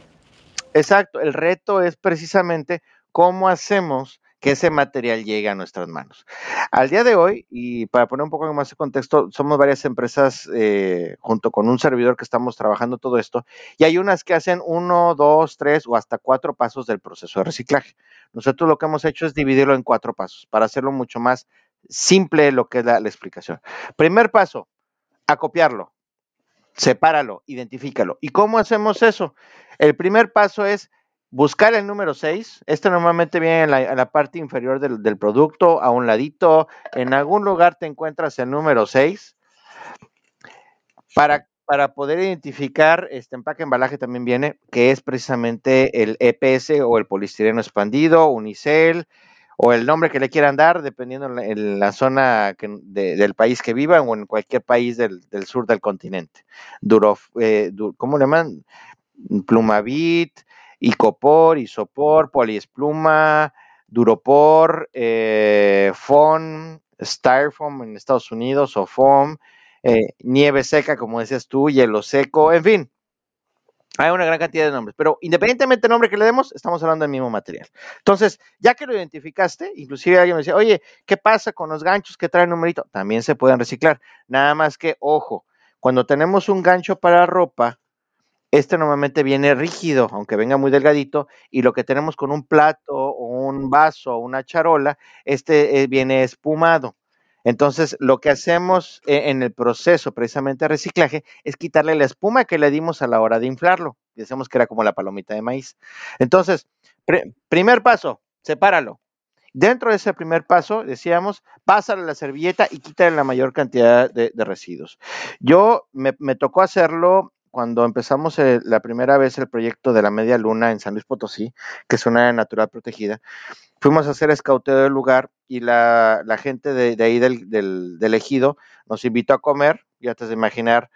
Exacto, el reto es precisamente cómo hacemos que ese material llegue a nuestras manos. Al día de hoy, y para poner un poco más de contexto, somos varias empresas eh, junto con un servidor que estamos trabajando todo esto, y hay unas que hacen uno, dos, tres o hasta cuatro pasos del proceso de reciclaje. Nosotros lo que hemos hecho es dividirlo en cuatro pasos para hacerlo mucho más simple lo que es la, la explicación. Primer paso, acopiarlo, sepáralo, identifícalo. ¿Y cómo hacemos eso? El primer paso es buscar el número 6. Este normalmente viene en la, parte inferior del, producto, a un ladito. En algún lugar te encuentras el número 6. Para, para poder identificar, este empaque embalaje también viene, que es precisamente el EPS o el polistireno expandido, unicel, o el nombre que le quieran dar, dependiendo en la, zona del país que vivan o en cualquier país del, sur del continente. Eh, ¿Cómo le llaman? Plumavit, Icopor, Isopor, Poliespluma, Duropor, eh, Styrofoam en Estados Unidos o FOAM, eh, nieve seca, como decías tú, hielo seco, en fin. Hay una gran cantidad de nombres, pero independientemente del nombre que le demos, estamos hablando del mismo material. Entonces, ya que lo identificaste, inclusive alguien me decía, oye, ¿qué pasa con los ganchos que traen numerito? También se pueden reciclar. Nada más que, ojo, cuando tenemos un gancho para ropa, este normalmente viene rígido, aunque venga muy delgadito, y lo que tenemos con un plato o un vaso o una charola, este eh, viene espumado. Entonces, lo que hacemos eh, en el proceso precisamente de reciclaje es quitarle la espuma que le dimos a la hora de inflarlo. Decíamos que era como la palomita de maíz. Entonces, primer paso, sepáralo. Dentro de ese primer paso, decíamos, pásale la servilleta y quítale la mayor cantidad de, residuos. Yo me, tocó hacerlo cuando empezamos la primera vez el proyecto de la Media Luna en San Luis Potosí, que es una área natural protegida, fuimos a hacer escauteo del lugar y la, gente de, ahí del, del, ejido nos invitó a comer, ya te de imaginar,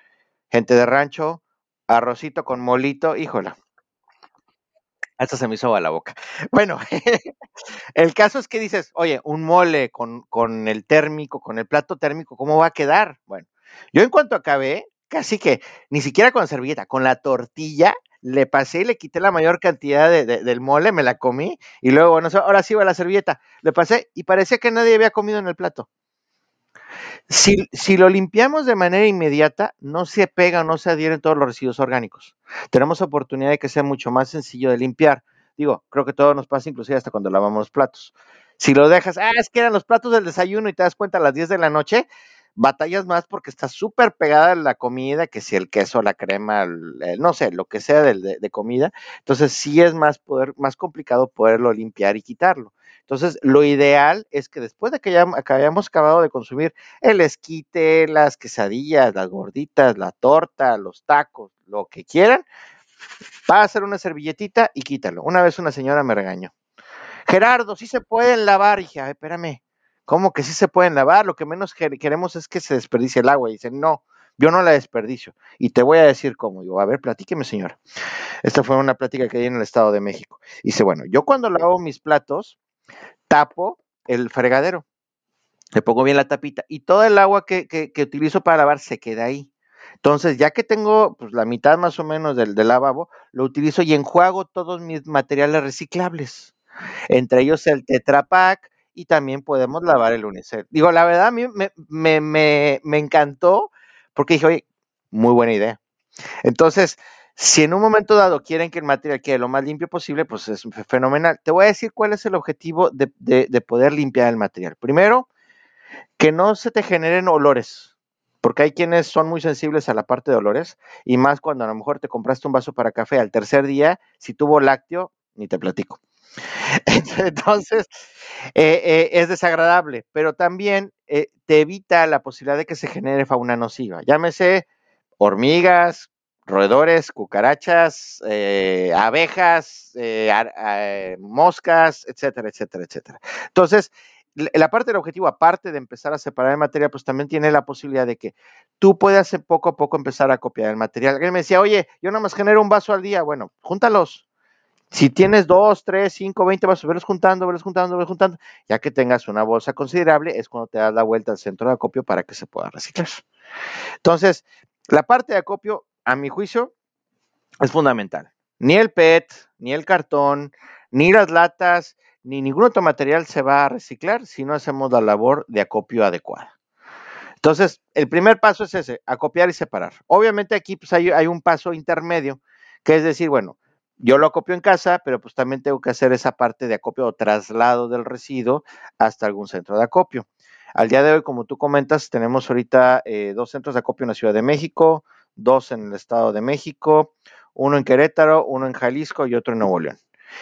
gente de rancho, arrocito con molito, híjola. Hasta se me hizo a la boca. [LAUGHS] Bueno, [LAUGHS] el caso es que dices, oye, un mole con, con el térmico, con el plato térmico, ¿cómo va a quedar? Bueno, yo en cuanto acabé, casi que ni siquiera con servilleta, con la tortilla, le pasé y le quité la mayor cantidad de, del mole, me la comí y luego, bueno, ahora sí va la servilleta, le pasé y parecía que nadie había comido en el plato. Si, si, lo limpiamos de manera inmediata, no se pega no se adhieren todos los residuos orgánicos. Tenemos oportunidad de que sea mucho más sencillo de limpiar. Digo, creo que todo nos pasa inclusive hasta cuando lavamos los platos. Si lo dejas, ah, es que eran los platos del desayuno y te das cuenta a las 10 de la noche, batallas más porque está súper pegada la comida, que si el queso, la crema, no sé, lo que sea de, comida. Entonces sí es más, poder, más complicado poderlo limpiar y quitarlo. Entonces, lo ideal es que después de que ya hayamos acabado de consumir el esquite, las quesadillas, las gorditas, la torta, los tacos, lo que quieran, va a hacer una servilletita y quítalo. Una vez una señora me regañó. Gerardo, sí se pueden lavar. Espérame, ¿Cómo que sí se pueden lavar? Lo que menos queremos es que se desperdicie el agua. Y dicen, no, yo no la desperdicio. Y te voy a decir cómo. Digo, a ver, platíqueme, señora. Esta fue una plática que di en el Estado de México. Dice, bueno, yo cuando lavo mis platos, tapo el fregadero. Le pongo bien la tapita y todo el agua que, que, utilizo para lavar se queda ahí. Entonces, ya que tengo pues, la mitad más o menos del, del lavabo, lo utilizo y enjuago todos mis materiales reciclables. Entre ellos el Tetra Pak, y también podemos lavar el unicel. Digo, la verdad a mí me, encantó porque dije, oye, muy buena idea. Entonces, si en un momento dado quieren que el material quede lo más limpio posible, pues es fenomenal. Te voy a decir cuál es el objetivo de, de poder limpiar el material. Primero, que no se te generen olores porque hay quienes son muy sensibles a la parte de olores y más cuando a lo mejor te compraste un vaso para café al tercer día, si tuvo lácteo, ni te platico. [LAUGHS] Entonces, eh, eh, es desagradable, pero también eh, te evita la posibilidad de que se genere fauna nociva. Llámese hormigas, roedores, cucarachas, abejas, moscas, etcétera, etcétera, etcétera. Entonces, la parte del objetivo, aparte de empezar a separar el material, pues también tiene la posibilidad de que tú puedas poco a poco empezar a copiar el material. Alguien me decía, oye, yo nada más genero un vaso al día. Bueno, júntalos. Si tienes dos, tres, cinco, veinte vasos, verlos juntando, verlos juntando, verlos juntando, ya que tengas una bolsa considerable, es cuando te das la vuelta al centro de acopio para que se pueda reciclar. Entonces, la parte de acopio, a mi juicio, es fundamental. Ni el PET, ni el cartón, ni las latas, ni ningún otro material se va a reciclar si no hacemos la labor de acopio adecuada. Entonces, el primer paso es ese, acopiar y separar. Obviamente aquí pues, hay, hay, un paso intermedio, que es decir, bueno, yo lo acopio en casa, pero pues también tengo que hacer esa parte de acopio o traslado del residuo hasta algún centro de acopio. Al día de hoy, como tú comentas, tenemos ahorita eh, dos centros de acopio en la Ciudad de México, dos en el Estado de México, uno en Querétaro, uno en Jalisco y otro en Nuevo León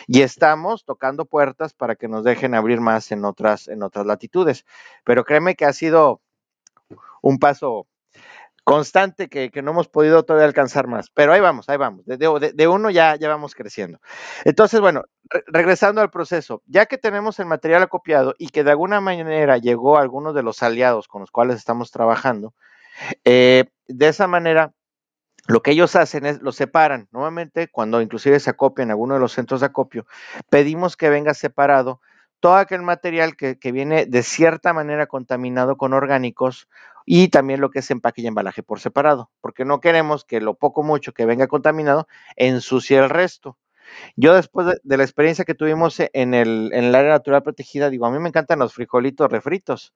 y estamos tocando puertas para que nos dejen abrir más en otras, en otras latitudes. Pero créeme que ha sido un paso constante que, no hemos podido todavía alcanzar más. Pero ahí vamos, ahí vamos. De, uno ya, ya vamos creciendo. Entonces, bueno, regresando al proceso, ya que tenemos el material acopiado y que de alguna manera llegó a algunos de los aliados con los cuales estamos trabajando, eh, de esa manera lo que ellos hacen es lo separan. Nuevamente, cuando inclusive se acopia en alguno de los centros de acopio, pedimos que venga separado todo aquel material que, viene de cierta manera contaminado con orgánicos y también lo que es empaque y embalaje por separado, porque no queremos que lo poco mucho que venga contaminado ensucie el resto. Yo después de, la experiencia que tuvimos en el, en el área natural protegida, digo, a mí me encantan los frijolitos refritos,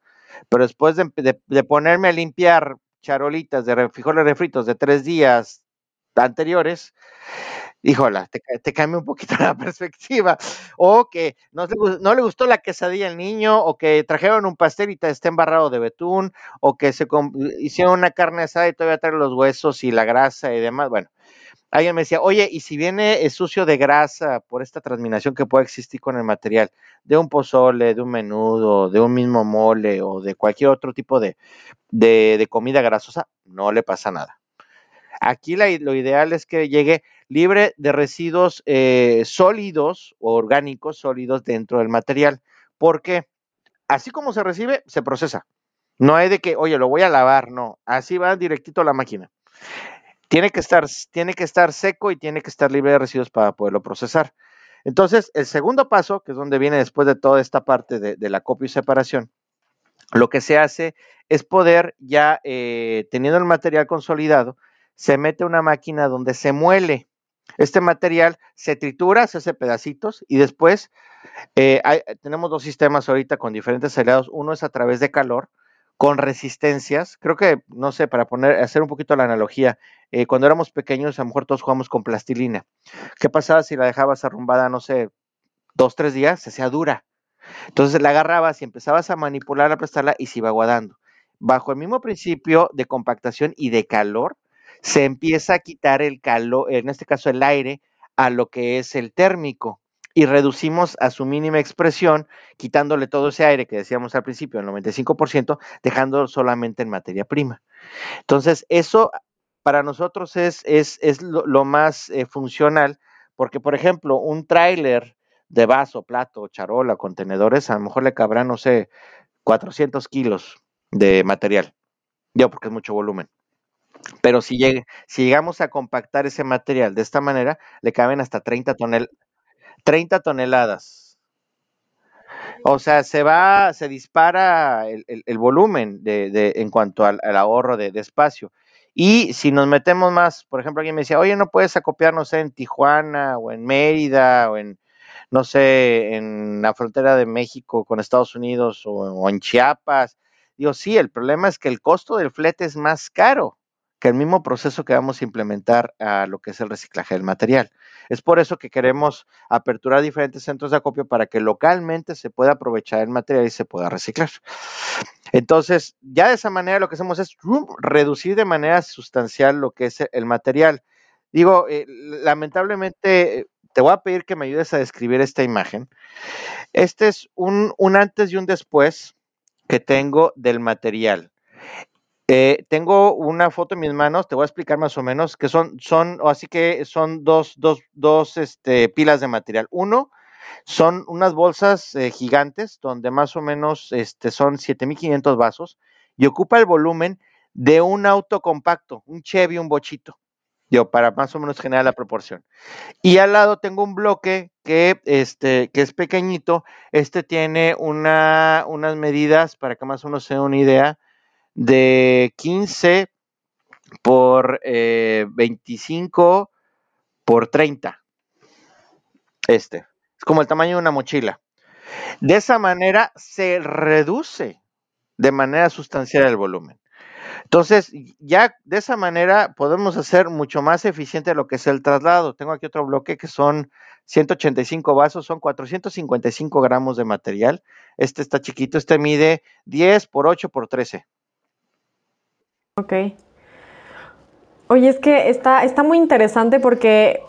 pero después de ponerme a limpiar charolitas de frijoles refritos de tres días anteriores, híjola, te, te, un poquito [LAUGHS] la perspectiva. O que no le, gustó la quesadilla al niño, o que trajeron un pastel y está embarrado de betún, o que se hicieron una carne asada y todavía trae los huesos y la grasa y demás. Bueno, alguien me decía, oye, y si viene sucio de grasa por esta transminación que puede existir con el material, de un pozole, de un menudo, de un mismo mole o de cualquier otro tipo de, comida grasosa, no le pasa nada. Aquí lo ideal es que llegue libre de residuos eh, sólidos o orgánicos sólidos dentro del material, porque así como se recibe, se procesa. No hay de que, oye, lo voy a lavar, no, así va directito a la máquina. Tiene que estar, tiene que estar seco y tiene que estar libre de residuos para poderlo procesar. Entonces, el segundo paso, que es donde viene después de toda esta parte de, la copia y separación, lo que se hace es poder ya, eh, teniendo el material consolidado, se mete una máquina donde se muele. Este material se tritura, se hace pedacitos y después eh, tenemos dos sistemas ahorita con diferentes aliados. Uno es a través de calor, con resistencias. Creo que, no sé, para poner, hacer un poquito la analogía, eh, cuando éramos pequeños, a lo mejor todos jugamos con plastilina. ¿Qué pasaba si la dejabas arrumbada, no sé, dos, tres días? Se hacía dura. Entonces la agarrabas y empezabas a manipular, a aplastarla y se iba aguadando. Bajo el mismo principio de compactación y de calor, se empieza a quitar el calor, en este caso el aire, a lo que es el térmico y reducimos a su mínima expresión, quitándole todo ese aire que decíamos al principio, el 95%, dejando solamente en materia prima. Entonces, eso para nosotros es, es, es lo, más eh, funcional, porque, por ejemplo, un tráiler de vaso, plato, charola, contenedores, a lo mejor le cabrá, no sé, 400 kilos de material. Yo, porque es mucho volumen. Pero si, llegamos a compactar ese material de esta manera, le caben hasta 30 toneladas 30 toneladas. O sea, se va, se dispara el, volumen de, en cuanto al, ahorro de, espacio. Y si nos metemos más, por ejemplo, alguien me decía, oye, no puedes acopiar, no sé, en Tijuana o en Mérida o en, no sé, en la frontera de México con Estados Unidos o, o en Chiapas. Digo, sí, el problema es que el costo del flete es más caro que el mismo proceso que vamos a implementar a lo que es el reciclaje del material. Es por eso que queremos aperturar diferentes centros de acopio para que localmente se pueda aprovechar el material y se pueda reciclar. Entonces, ya de esa manera lo que hacemos es reducir de manera sustancial lo que es el material. Digo, eh, lamentablemente, te voy a pedir que me ayudes a describir esta imagen. Este es un, un antes y un después que tengo del material. Eh, tengo una foto en mis manos, te voy a explicar más o menos, que son, son, así que son dos, dos, dos este, pilas de material. Uno, son unas bolsas eh, gigantes donde más o menos este, son 7500 vasos y ocupa el volumen de un auto compacto, un Chevy, un bochito, yo, para más o menos generar la proporción. Y al lado tengo un bloque que, este, que es pequeñito, este tiene una, unas medidas, para que más o menos se den una idea, de 15 por 25 eh, por 30. Este. Es como el tamaño de una mochila. De esa manera se reduce de manera sustancial el volumen. Entonces, ya de esa manera podemos hacer mucho más eficiente lo que es el traslado. Tengo aquí otro bloque que son 185 vasos, son 455 gramos de material. Este está chiquito, este mide 10 por 8 por 13. Ok. Oye, es que está, está muy interesante porque,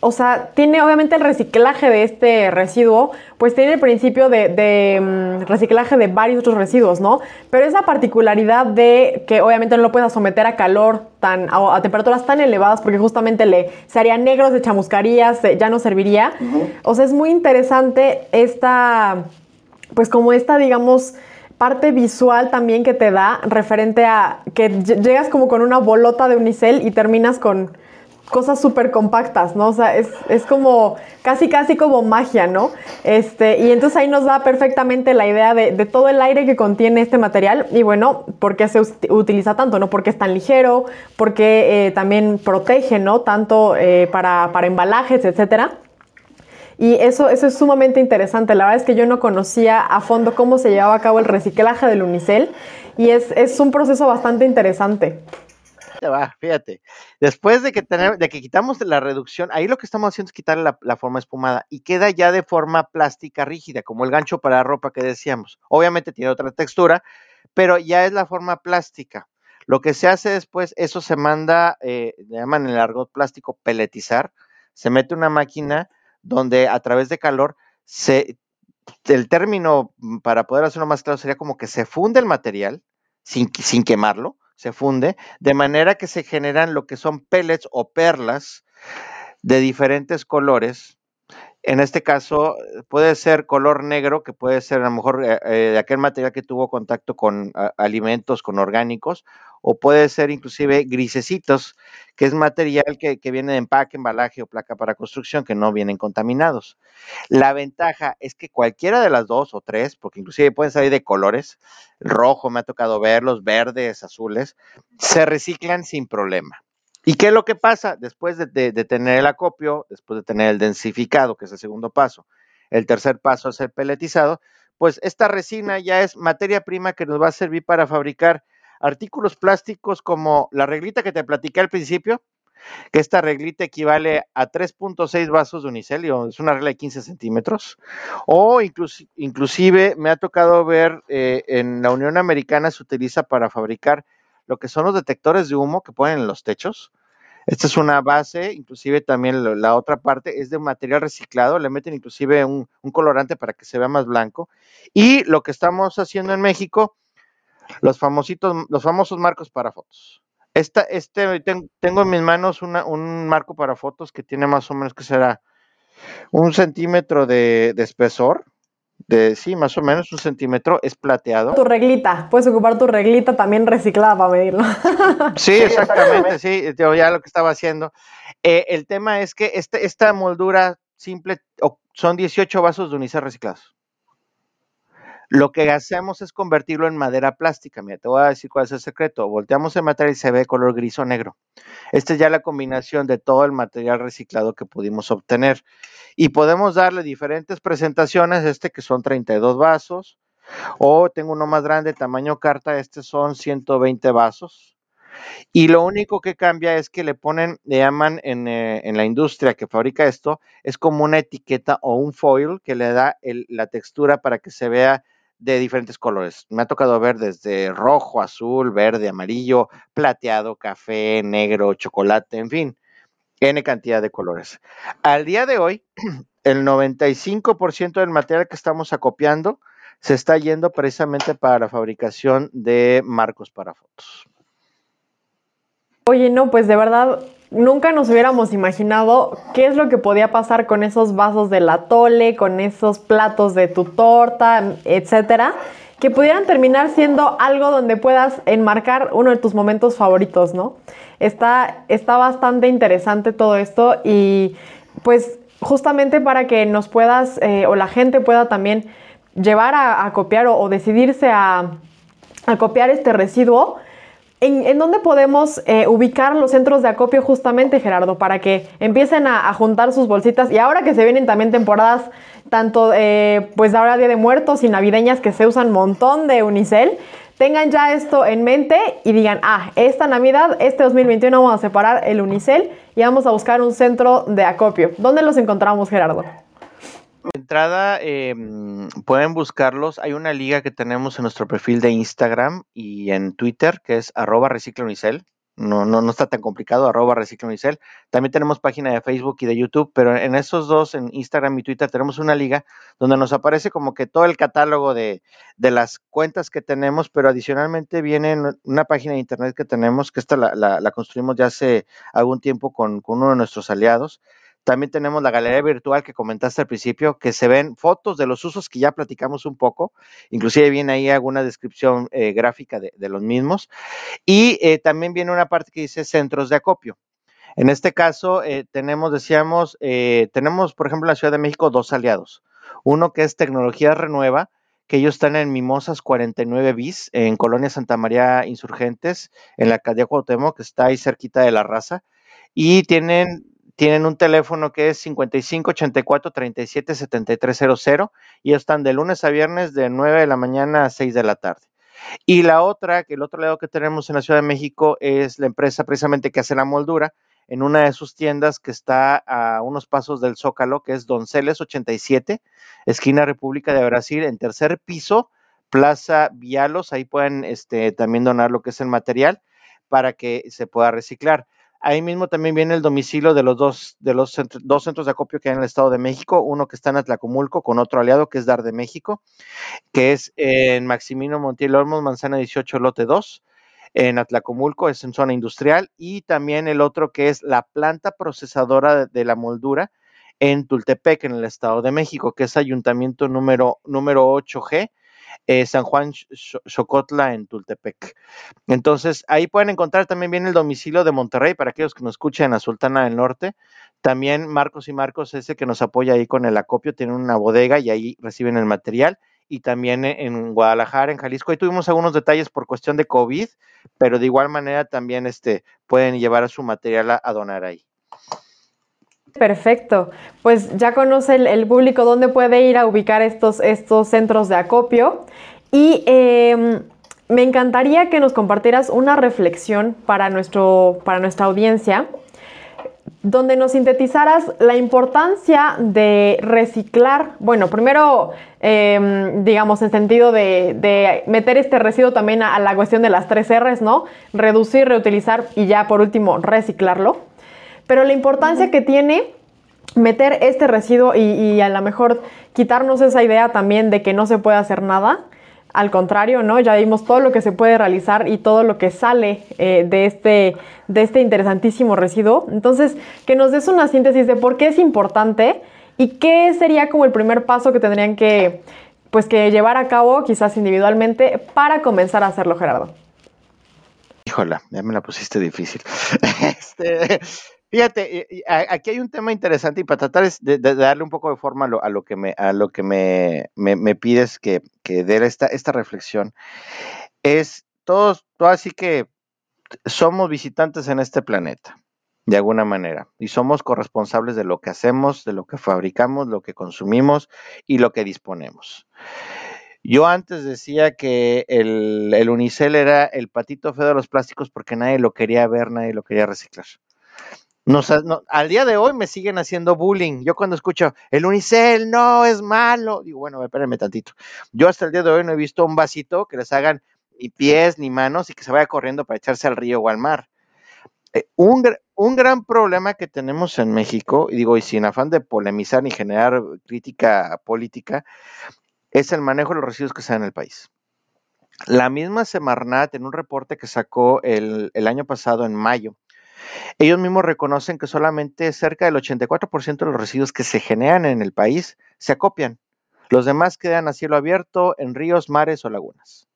o sea, tiene obviamente el reciclaje de este residuo, pues tiene el principio de, mm, reciclaje de varios otros residuos, ¿no? Pero esa particularidad de que obviamente no lo puedas someter a calor tan, a, temperaturas tan elevadas porque justamente le se haría negro, se chamuscaría, ya no serviría. O sea, es muy interesante esta, pues como esta, digamos, parte visual también que te da referente a que llegas como con una bolota de unicel y terminas con cosas súper compactas, ¿no? O sea, es, como casi, casi como magia, ¿no? Este, y entonces ahí nos da perfectamente la idea de, todo el aire que contiene este material y bueno, por qué se utiliza tanto, ¿no? Porque es tan ligero, porque eh, también protege, ¿no? Tanto eh, para, para embalajes, etcétera. Y eso, eso es sumamente interesante. La verdad es que yo no conocía a fondo cómo se llevaba a cabo el reciclaje del unicel y es, es un proceso bastante interesante. Va, fíjate. Después de que, tener, de que quitamos la reducción, ahí lo que estamos haciendo es quitarle la, la, forma espumada y queda ya de forma plástica rígida, como el gancho para la ropa que decíamos. Obviamente tiene otra textura, pero ya es la forma plástica. Lo que se hace después, eso se manda, eh, le llaman en el argot plástico peletizar, se mete una máquina donde a través de calor se, el término mm, para poder hacerlo más claro sería como que se funde el material sin, sin quemarlo, se funde, de manera que se generan lo que son pellets o perlas de diferentes colores. En este caso puede ser color negro, que puede ser a lo mejor eh, eh, de aquel material que tuvo contacto con alimentos, con orgánicos, o puede ser inclusive grisecitos, que es material que, viene de empaque, embalaje o placa para construcción, que no vienen contaminados. La ventaja es que cualquiera de las dos o tres, porque inclusive pueden salir de colores, rojo, me ha tocado verlos, verdes, azules, se reciclan sin problema. ¿Y qué es lo que pasa después de, tener el acopio, después de tener el densificado, que es el segundo paso? El tercer paso es el peletizado. Pues esta resina ya es materia prima que nos va a servir para fabricar artículos plásticos como la reglita que te platiqué al principio, que esta reglita equivale a 3.6 vasos de unicel, es una regla de 15 centímetros, o inclusive me ha tocado ver eh, en la Unión Americana se utiliza para fabricar lo que son los detectores de humo que ponen en los techos. Esta es una base, inclusive también la otra parte es de material reciclado, le meten inclusive un, colorante para que se vea más blanco. Y lo que estamos haciendo en México los famositos, los famosos marcos para fotos. Esta, este, tengo en mis manos un marco para fotos que tiene más o menos que será un centímetro de, espesor, de sí, más o menos un centímetro, es plateado. Tu reglita, puedes ocupar tu reglita también reciclada para medirlo. [LAUGHS] Sí, exactamente, sí, ya lo que estaba haciendo. Eh, el tema es que este, esta moldura simple son 18 vasos de unicel reciclados. Lo que hacemos es convertirlo en madera plástica. Mira, te voy a decir cuál es el secreto. Volteamos el material y se ve color gris o negro. Esta es ya la combinación de todo el material reciclado que pudimos obtener. Y podemos darle diferentes presentaciones, este que son 32 vasos, o tengo uno más grande, tamaño carta, este son 120 vasos. Y lo único que cambia es que le ponen, le llaman en, eh, en la industria que fabrica esto, es como una etiqueta o un foil que le da la textura para que se vea de diferentes colores. Me ha tocado ver desde rojo, azul, verde, amarillo, plateado, café, negro, chocolate, en fin, N cantidad de colores. Al día de hoy, [CLEARS THROAT] el 95% del material que estamos acopiando se está yendo precisamente para la fabricación de marcos para fotos. Oye, no, pues de verdad, nunca nos hubiéramos imaginado qué es lo que podía pasar con esos vasos de la tole, con esos platos de tu torta, etcétera, que pudieran terminar siendo algo donde puedas enmarcar uno de tus momentos favoritos, ¿no? Está, está bastante interesante todo esto y pues justamente para que nos puedas eh, o la gente pueda también llevar a, copiar o, decidirse a, a copiar este residuo, ¿En, dónde podemos eh, ubicar los centros de acopio justamente, Gerardo, para que empiecen a, juntar sus bolsitas? Y ahora que se vienen también temporadas, tanto eh, pues ahora Día de Muertos y navideñas que se usan montón de Unicel, tengan ya esto en mente y digan, ah, esta Navidad, este 2021 vamos a separar el Unicel y vamos a buscar un centro de acopio. ¿Dónde los encontramos, Gerardo? Entrada, em, pueden buscarlos. Hay una liga que tenemos en nuestro perfil de Instagram y en Twitter, que es arroba. No, no, no está tan complicado, arroba. También tenemos página de Facebook y de YouTube, pero en esos dos, en Instagram y Twitter, tenemos una liga donde nos aparece como que todo el catálogo de, de las cuentas que tenemos, pero adicionalmente viene una página de internet que tenemos, que esta la, la, la construimos ya hace algún tiempo con, con uno de nuestros aliados, también tenemos la galería virtual que comentaste al principio, que se ven fotos de los usos que ya platicamos un poco, inclusive viene ahí alguna descripción eh, gráfica de, los mismos. Y eh, también viene una parte que dice centros de acopio. En este caso, eh, tenemos, decíamos, tenemos, por ejemplo, en la Ciudad de México dos aliados. Uno que es Tecnología Renueva, que ellos están en Mimosas 49 bis, en Colonia Santa María Insurgentes, en la calle Cuauhtémoc, que está ahí cerquita de la raza, y tienen tienen un teléfono que es 5584 37 7300 y están de lunes a viernes de 9 de la mañana a 6 de la tarde. Y la otra, que el otro lado que tenemos en la Ciudad de México es la empresa precisamente que hace la moldura en una de sus tiendas que está a unos pasos del Zócalo, que es Donceles 87, esquina República de Brasil, en tercer piso, Plaza Vialos. Ahí pueden este, también donar lo que es el material para que se pueda reciclar. Ahí mismo también viene el domicilio de los dos, de los dos centros de acopio que hay en el Estado de México, uno que está en Atlacomulco con otro aliado que es Dar de México, que es en Maximino Montiel Olmos, Manzana 18, Lote 2, en Atlacomulco, es en zona industrial, y también el otro que es la planta procesadora de, la moldura en Tultepec, en el Estado de México, que es ayuntamiento número, número 8G, eh, San Juan Xocotla en Tultepec. Entonces, ahí pueden encontrar también bien el domicilio de Monterrey para aquellos que nos escuchen a Sultana del Norte. También Marcos y Marcos, ese que nos apoya ahí con el acopio, tienen una bodega y ahí reciben el material. Y también en Guadalajara, en Jalisco. Ahí tuvimos algunos detalles por cuestión de COVID, pero de igual manera también este, pueden llevar su material a, donar ahí. Perfecto. Pues ya conoce el, público dónde puede ir a ubicar estos, estos centros de acopio. Y em, me encantaría que nos compartieras una reflexión para, nuestro, para nuestra audiencia, donde nos sintetizaras la importancia de reciclar, bueno, primero, em, digamos, en sentido de, meter este residuo también a, la cuestión de las tres R's, ¿no? Reducir, reutilizar y ya por último, reciclarlo. Pero la importancia que tiene meter este residuo y, y a lo mejor quitarnos esa idea también de que no se puede hacer nada al contrario, ¿no? Ya vimos todo lo que se puede realizar y todo lo que sale eh, de, este, de este interesantísimo residuo. Entonces, que nos des una síntesis de por qué es importante y qué sería como el primer paso que tendrían que, pues, que llevar a cabo, quizás individualmente, para comenzar a hacerlo, Gerardo. Híjola, ya me la pusiste difícil. [LAUGHS] este, Fíjate, aquí hay un tema interesante y para tratar de, darle un poco de forma a lo, que me, a lo que me, pides que, dé esta, reflexión, es todos, todo así que somos visitantes en este planeta, de alguna manera, y somos corresponsables de lo que hacemos, de lo que fabricamos, lo que consumimos y lo que disponemos. Yo antes decía que el, el, unicel era el patito feo de los plásticos porque nadie lo quería ver, nadie lo quería reciclar. No, al día de hoy me siguen haciendo bullying. Yo cuando escucho el unicel no es malo, digo, bueno, espérenme tantito. Yo hasta el día de hoy no he visto un vasito que les hagan ni pies ni manos y que se vaya corriendo para echarse al río o al mar. Eh, un, un, gran problema que tenemos en México, y digo, y sin afán de polemizar ni generar crítica política, es el manejo de los residuos que se dan en el país. La misma Semarnat, en un reporte que sacó el, el año pasado, en mayo, ellos mismos reconocen que solamente cerca del 84% de los residuos que se generan en el país se acopian. Los demás quedan a cielo abierto en ríos, mares o lagunas.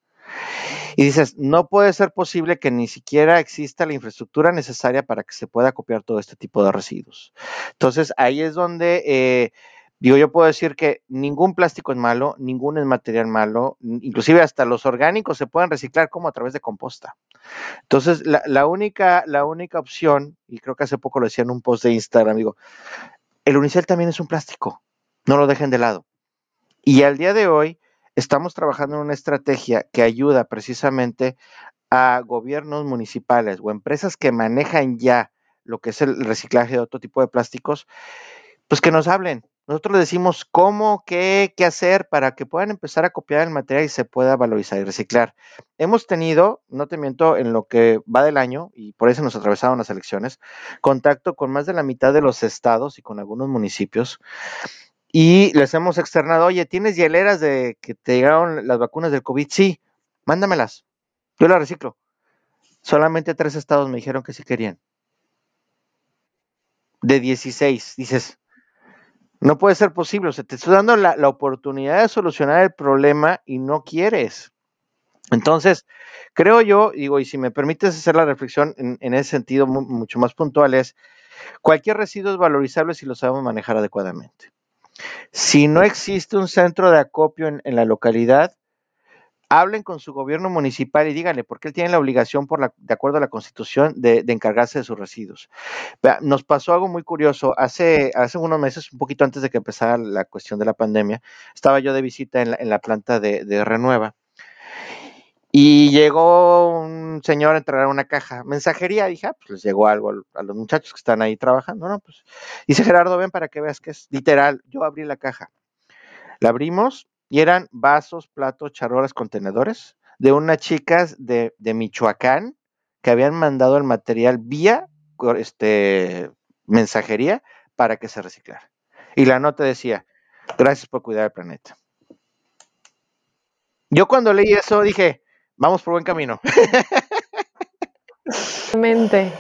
Y dices, no puede ser posible que ni siquiera exista la infraestructura necesaria para que se pueda copiar todo este tipo de residuos. Entonces, ahí es donde, eh, digo, yo puedo decir que ningún plástico es malo, ningún es material malo, inclusive hasta los orgánicos se pueden reciclar como a través de composta. Entonces, la, la única, la única opción, y creo que hace poco lo decía en un post de Instagram, digo, el unicel también es un plástico, no lo dejen de lado. Y al día de hoy, estamos trabajando en una estrategia que ayuda precisamente a gobiernos municipales o empresas que manejan ya lo que es el reciclaje de otro tipo de plásticos, pues que nos hablen. Nosotros decimos cómo, qué, qué hacer para que puedan empezar a copiar el material y se pueda valorizar y reciclar. Hemos tenido, no te miento, en lo que va del año, y por eso nos atravesaron las elecciones, contacto con más de la mitad de los estados y con algunos municipios y les hemos externado, oye, ¿tienes hieleras de que te llegaron las vacunas del COVID? Sí, mándamelas. Yo las reciclo. Solamente tres estados me dijeron que sí querían. De 16, dices, no puede ser posible. O sea, te estoy dando la, la oportunidad de solucionar el problema y no quieres. Entonces, creo yo, digo, y si me permites hacer la reflexión en, en ese sentido mucho más puntual, es cualquier residuo es valorizable si lo sabemos manejar adecuadamente. Si no existe un centro de acopio en, en la localidad, hablen con su gobierno municipal y díganle, porque él tiene la obligación, de acuerdo a la Constitución, de, encargarse de sus residuos. Nos pasó algo muy curioso. Hace, hace unos meses, un poquito antes de que empezara la cuestión de la pandemia, estaba yo de visita en la, planta de, Renueva. Y llegó un señor a entregar una caja, mensajería, dije, ah, pues les llegó algo a, a los muchachos que están ahí trabajando, ¿no? Pues dice Gerardo, ven para que veas que es literal. Yo abrí la caja. La abrimos y eran vasos, platos, charolas, contenedores de unas chicas de, de Michoacán que habían mandado el material vía este, mensajería para que se reciclara. Y la nota decía, gracias por cuidar el planeta. Yo cuando leí eso dije, vamos por buen camino. Mente.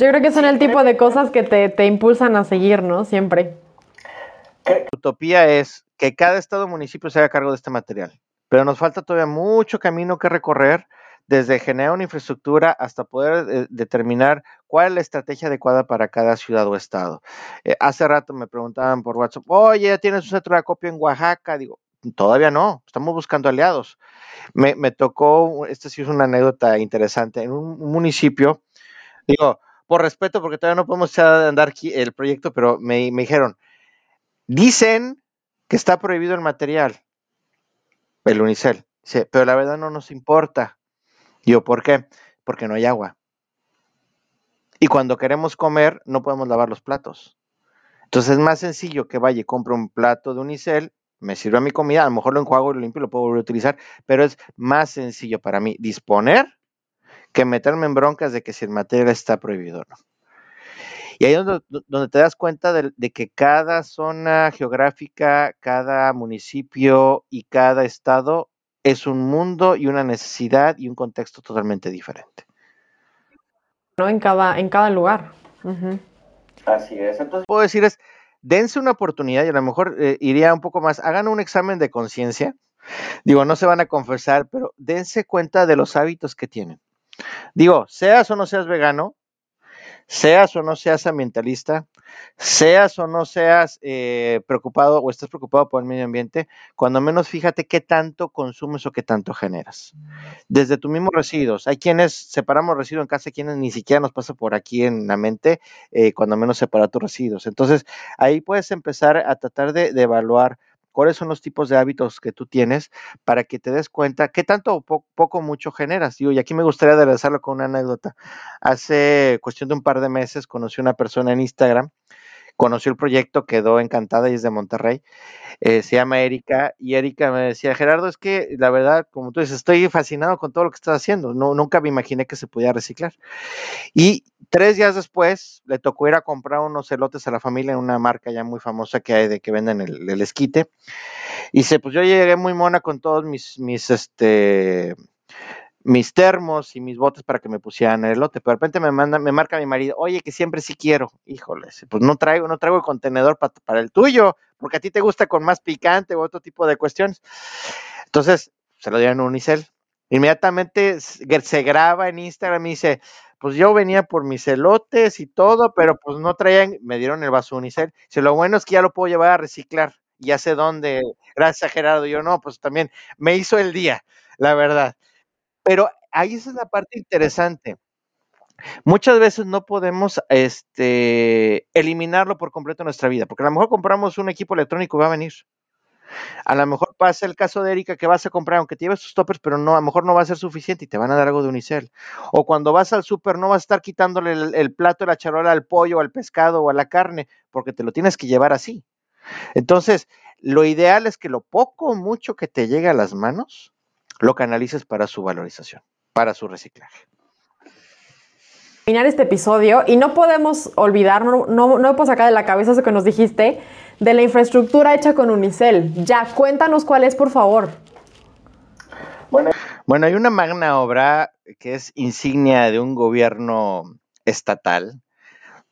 Yo creo que son el tipo de cosas que te, te impulsan a seguir, ¿no? Siempre. Utopía es que cada estado o municipio se haga cargo de este material, pero nos falta todavía mucho camino que recorrer desde generar una infraestructura hasta poder eh, determinar cuál es la estrategia adecuada para cada ciudad o estado. Eh, hace rato me preguntaban por WhatsApp, oye, ¿tienes un centro de acopio en Oaxaca? Digo, todavía no, estamos buscando aliados. Me, tocó, esta sí es una anécdota interesante, en un, un municipio, digo, por respeto, porque todavía no podemos andar aquí el proyecto, pero me, me dijeron, dicen que está prohibido el material, el unicel, pero la verdad no nos importa. Yo, ¿por qué? Porque no hay agua. Y cuando queremos comer, no podemos lavar los platos. Entonces es más sencillo que vaya y compre un plato de unicel me sirve a mi comida, a lo mejor lo enjuago, lo limpio, lo puedo volver a utilizar, pero es más sencillo para mí disponer que meterme en broncas de que si el material está prohibido o no. Y ahí es donde, donde te das cuenta de, de, que cada zona geográfica, cada municipio y cada estado es un mundo y una necesidad y un contexto totalmente diferente. ¿No? En cada, en cada lugar. Uh -huh. Así es. Entonces, puedo decir es, dense una oportunidad y a lo mejor eh, iría un poco más, hagan un examen de conciencia. Digo, no se van a confesar, pero dense cuenta de los hábitos que tienen. Digo, seas o no seas vegano, seas o no seas ambientalista, seas o no seas eh, preocupado o estés preocupado por el medio ambiente, cuando menos fíjate qué tanto consumes o qué tanto generas. Desde tus mismos residuos. Hay quienes separamos residuos en casa, quienes ni siquiera nos pasa por aquí en la mente, eh, cuando menos separar tus residuos. Entonces, ahí puedes empezar a tratar de evaluar cuáles son los tipos de hábitos que tú tienes para que te des cuenta qué tanto o poco mucho generas. Y aquí me gustaría aderezarlo con una anécdota. Hace cuestión de un par de meses conocí a una persona en Instagram conoció el proyecto, quedó encantada y es de Monterrey. Eh, se llama Erika y Erika me decía, Gerardo, es que la verdad, como tú dices, estoy fascinado con todo lo que estás haciendo. No, nunca me imaginé que se pudiera reciclar. Y tres días después le tocó ir a comprar unos elotes a la familia en una marca ya muy famosa que hay de que venden el, esquite. Y dice, pues yo llegué muy mona con todos mis, mis, este, mis termos y mis botes para que me pusieran el elote. Pero de repente me manda, me marca mi marido, oye, que siempre sí quiero. Híjole, pues no traigo, no traigo el contenedor para el tuyo, porque a ti te gusta con más picante o otro tipo de cuestiones. Entonces, se lo dieron a Unicel. Inmediatamente se graba en Instagram y dice, pues yo venía por mis elotes y todo, pero pues no traían, me dieron el vaso Unicel. Dice, lo bueno es que ya lo puedo llevar a reciclar. Ya sé dónde, gracias a Gerardo. Yo no, pues también me hizo el día, la verdad. Pero ahí es la parte interesante. Muchas veces no podemos este, eliminarlo por completo en nuestra vida, porque a lo mejor compramos un equipo electrónico y va a venir. A lo mejor pasa el caso de Erika que vas a comprar, aunque te lleves tus toppers, pero no, a lo mejor no va a ser suficiente y te van a dar algo de unicel. O cuando vas al súper no vas a estar quitándole el, el plato la charola al pollo, al pescado o a la carne, porque te lo tienes que llevar así. Entonces, lo ideal es que lo poco o mucho que te llegue a las manos, lo canalices para su valorización, para su reciclaje. Terminar este episodio y no podemos olvidar, no, no, no puedo sacar de la cabeza eso que nos dijiste de la infraestructura hecha con Unicel. Ya, cuéntanos cuál es, por favor. Bueno, bueno, hay una magna obra que es insignia de un gobierno estatal,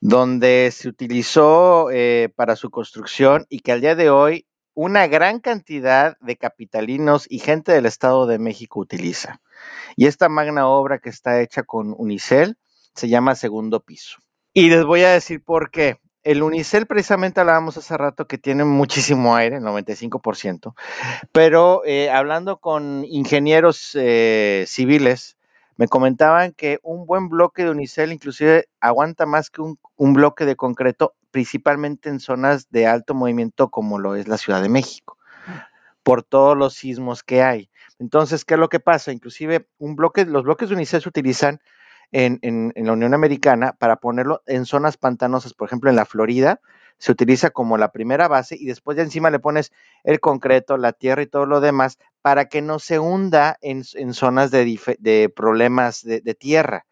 donde se utilizó eh, para su construcción y que al día de hoy una gran cantidad de capitalinos y gente del Estado de México utiliza. Y esta magna obra que está hecha con Unicel se llama Segundo Piso. Y les voy a decir por qué. El Unicel precisamente hablábamos hace rato que tiene muchísimo aire, el 95%, pero eh, hablando con ingenieros eh, civiles, me comentaban que un buen bloque de unicel inclusive aguanta más que un, bloque de concreto, principalmente en zonas de alto movimiento como lo es la Ciudad de México, por todos los sismos que hay. Entonces, ¿qué es lo que pasa? Inclusive un bloque, los bloques de unicel se utilizan en, en, en la Unión Americana para ponerlo en zonas pantanosas, por ejemplo, en la Florida, se utiliza como la primera base y después de encima le pones el concreto, la tierra y todo lo demás para que no se hunda en, en zonas de, de problemas de, de, tierra.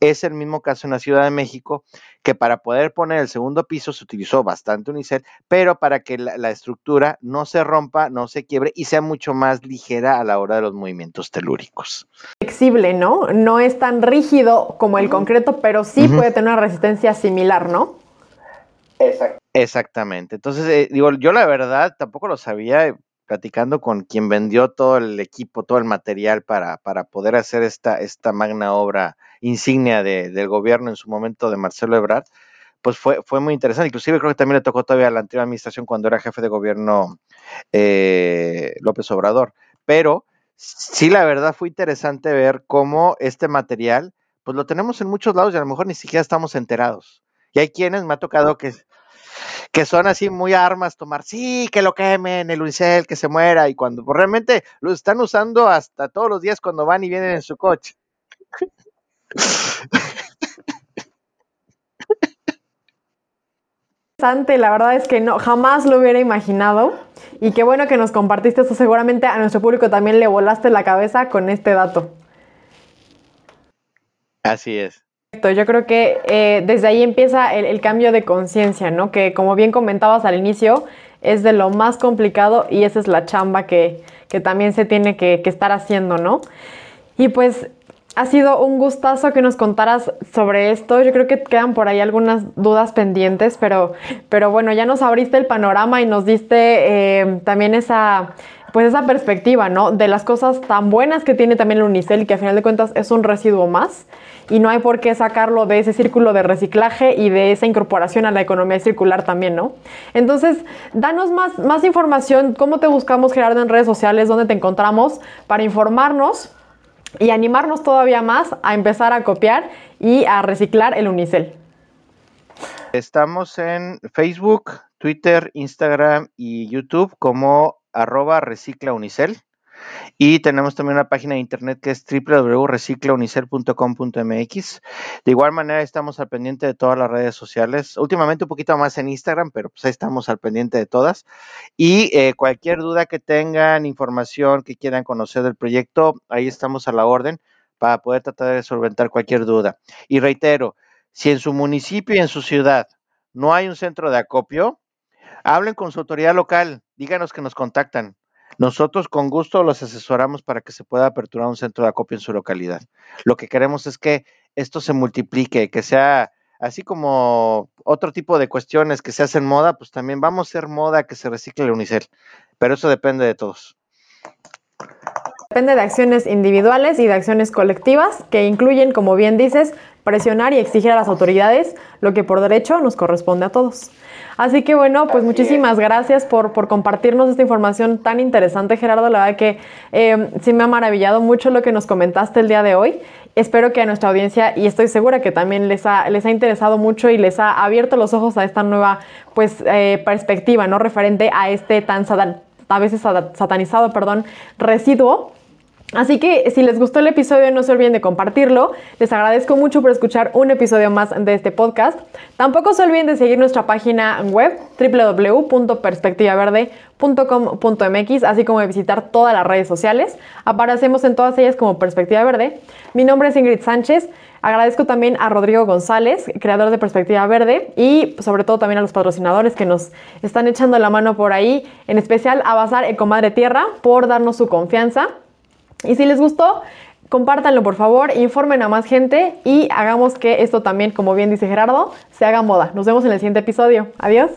Es el mismo caso en la Ciudad de México, que para poder poner el segundo piso se utilizó bastante unicel, pero para que la, la, estructura no se rompa, no se quiebre y sea mucho más ligera a la hora de los movimientos telúricos. Flexible, ¿no? No es tan rígido como el concreto, pero sí uh -huh. puede tener una resistencia similar, ¿no? Exacto. Exactamente. Entonces, eh, digo, yo la verdad tampoco lo sabía, platicando con quien vendió todo el equipo, todo el material para, para poder hacer esta, esta magna obra insignia de, del gobierno en su momento de Marcelo Ebrard, pues fue, fue muy interesante. Inclusive creo que también le tocó todavía a la anterior administración cuando era jefe de gobierno eh, López Obrador. Pero sí, la verdad fue interesante ver cómo este material, pues lo tenemos en muchos lados y a lo mejor ni siquiera estamos enterados. Y hay quienes me ha tocado que que son así muy armas, tomar, sí, que lo quemen, el unicel, que se muera, y cuando pues, realmente lo están usando hasta todos los días cuando van y vienen en su coche. La verdad es que no, jamás lo hubiera imaginado. Y qué bueno que nos compartiste esto. Seguramente a nuestro público también le volaste la cabeza con este dato. Así es. Yo creo que eh, desde ahí empieza el, cambio de conciencia, ¿no? Que como bien comentabas al inicio, es de lo más complicado y esa es la chamba que, que también se tiene que, que, estar haciendo, ¿no? Y pues ha sido un gustazo que nos contaras sobre esto. Yo creo que quedan por ahí algunas dudas pendientes, pero, pero bueno, ya nos abriste el panorama y nos diste eh, también esa pues esa perspectiva, ¿no? De las cosas tan buenas que tiene también el unicel que a final de cuentas es un residuo más y no hay por qué sacarlo de ese círculo de reciclaje y de esa incorporación a la economía circular también, ¿no? Entonces, danos más, más información, cómo te buscamos, Gerardo, en redes sociales, dónde te encontramos, para informarnos y animarnos todavía más a empezar a copiar y a reciclar el unicel. Estamos en Facebook, Twitter, Instagram y YouTube como arroba reciclaunicel. Y tenemos también una página de internet que es www.reciclaunicel.com.mx. De igual manera estamos al pendiente de todas las redes sociales. Últimamente un poquito más en Instagram, pero pues ahí estamos al pendiente de todas. Y eh, cualquier duda que tengan, información que quieran conocer del proyecto, ahí estamos a la orden para poder tratar de solventar cualquier duda. Y reitero, si en su municipio y en su ciudad no hay un centro de acopio, hablen con su autoridad local, díganos que nos contactan. Nosotros con gusto los asesoramos para que se pueda aperturar un centro de acopio en su localidad. Lo que queremos es que esto se multiplique, que sea así como otro tipo de cuestiones que se hacen moda, pues también vamos a hacer moda que se recicle el unicel. Pero eso depende de todos. Depende de acciones individuales y de acciones colectivas que incluyen, como bien dices, presionar y exigir a las autoridades lo que por derecho nos corresponde a todos. Así que bueno, pues muchísimas gracias por, compartirnos esta información tan interesante, Gerardo. La verdad que eh, sí me ha maravillado mucho lo que nos comentaste el día de hoy. Espero que a nuestra audiencia, y estoy segura que también les ha, les ha interesado mucho y les ha abierto los ojos a esta nueva pues, eh, perspectiva, ¿no? Referente a este tan a veces satanizado, perdón, residuo Así que si les gustó el episodio no se olviden de compartirlo. Les agradezco mucho por escuchar un episodio más de este podcast. Tampoco se olviden de seguir nuestra página web www.perspectivaverde.com.mx, así como de visitar todas las redes sociales. Aparecemos en todas ellas como Perspectiva Verde. Mi nombre es Ingrid Sánchez. Agradezco también a Rodrigo González, creador de Perspectiva Verde, y sobre todo también a los patrocinadores que nos están echando la mano por ahí, en especial a Bazar Ecomadre Tierra por darnos su confianza. Y si les gustó, compártanlo por favor, informen a más gente y hagamos que esto también, como bien dice Gerardo, se haga moda. Nos vemos en el siguiente episodio. Adiós.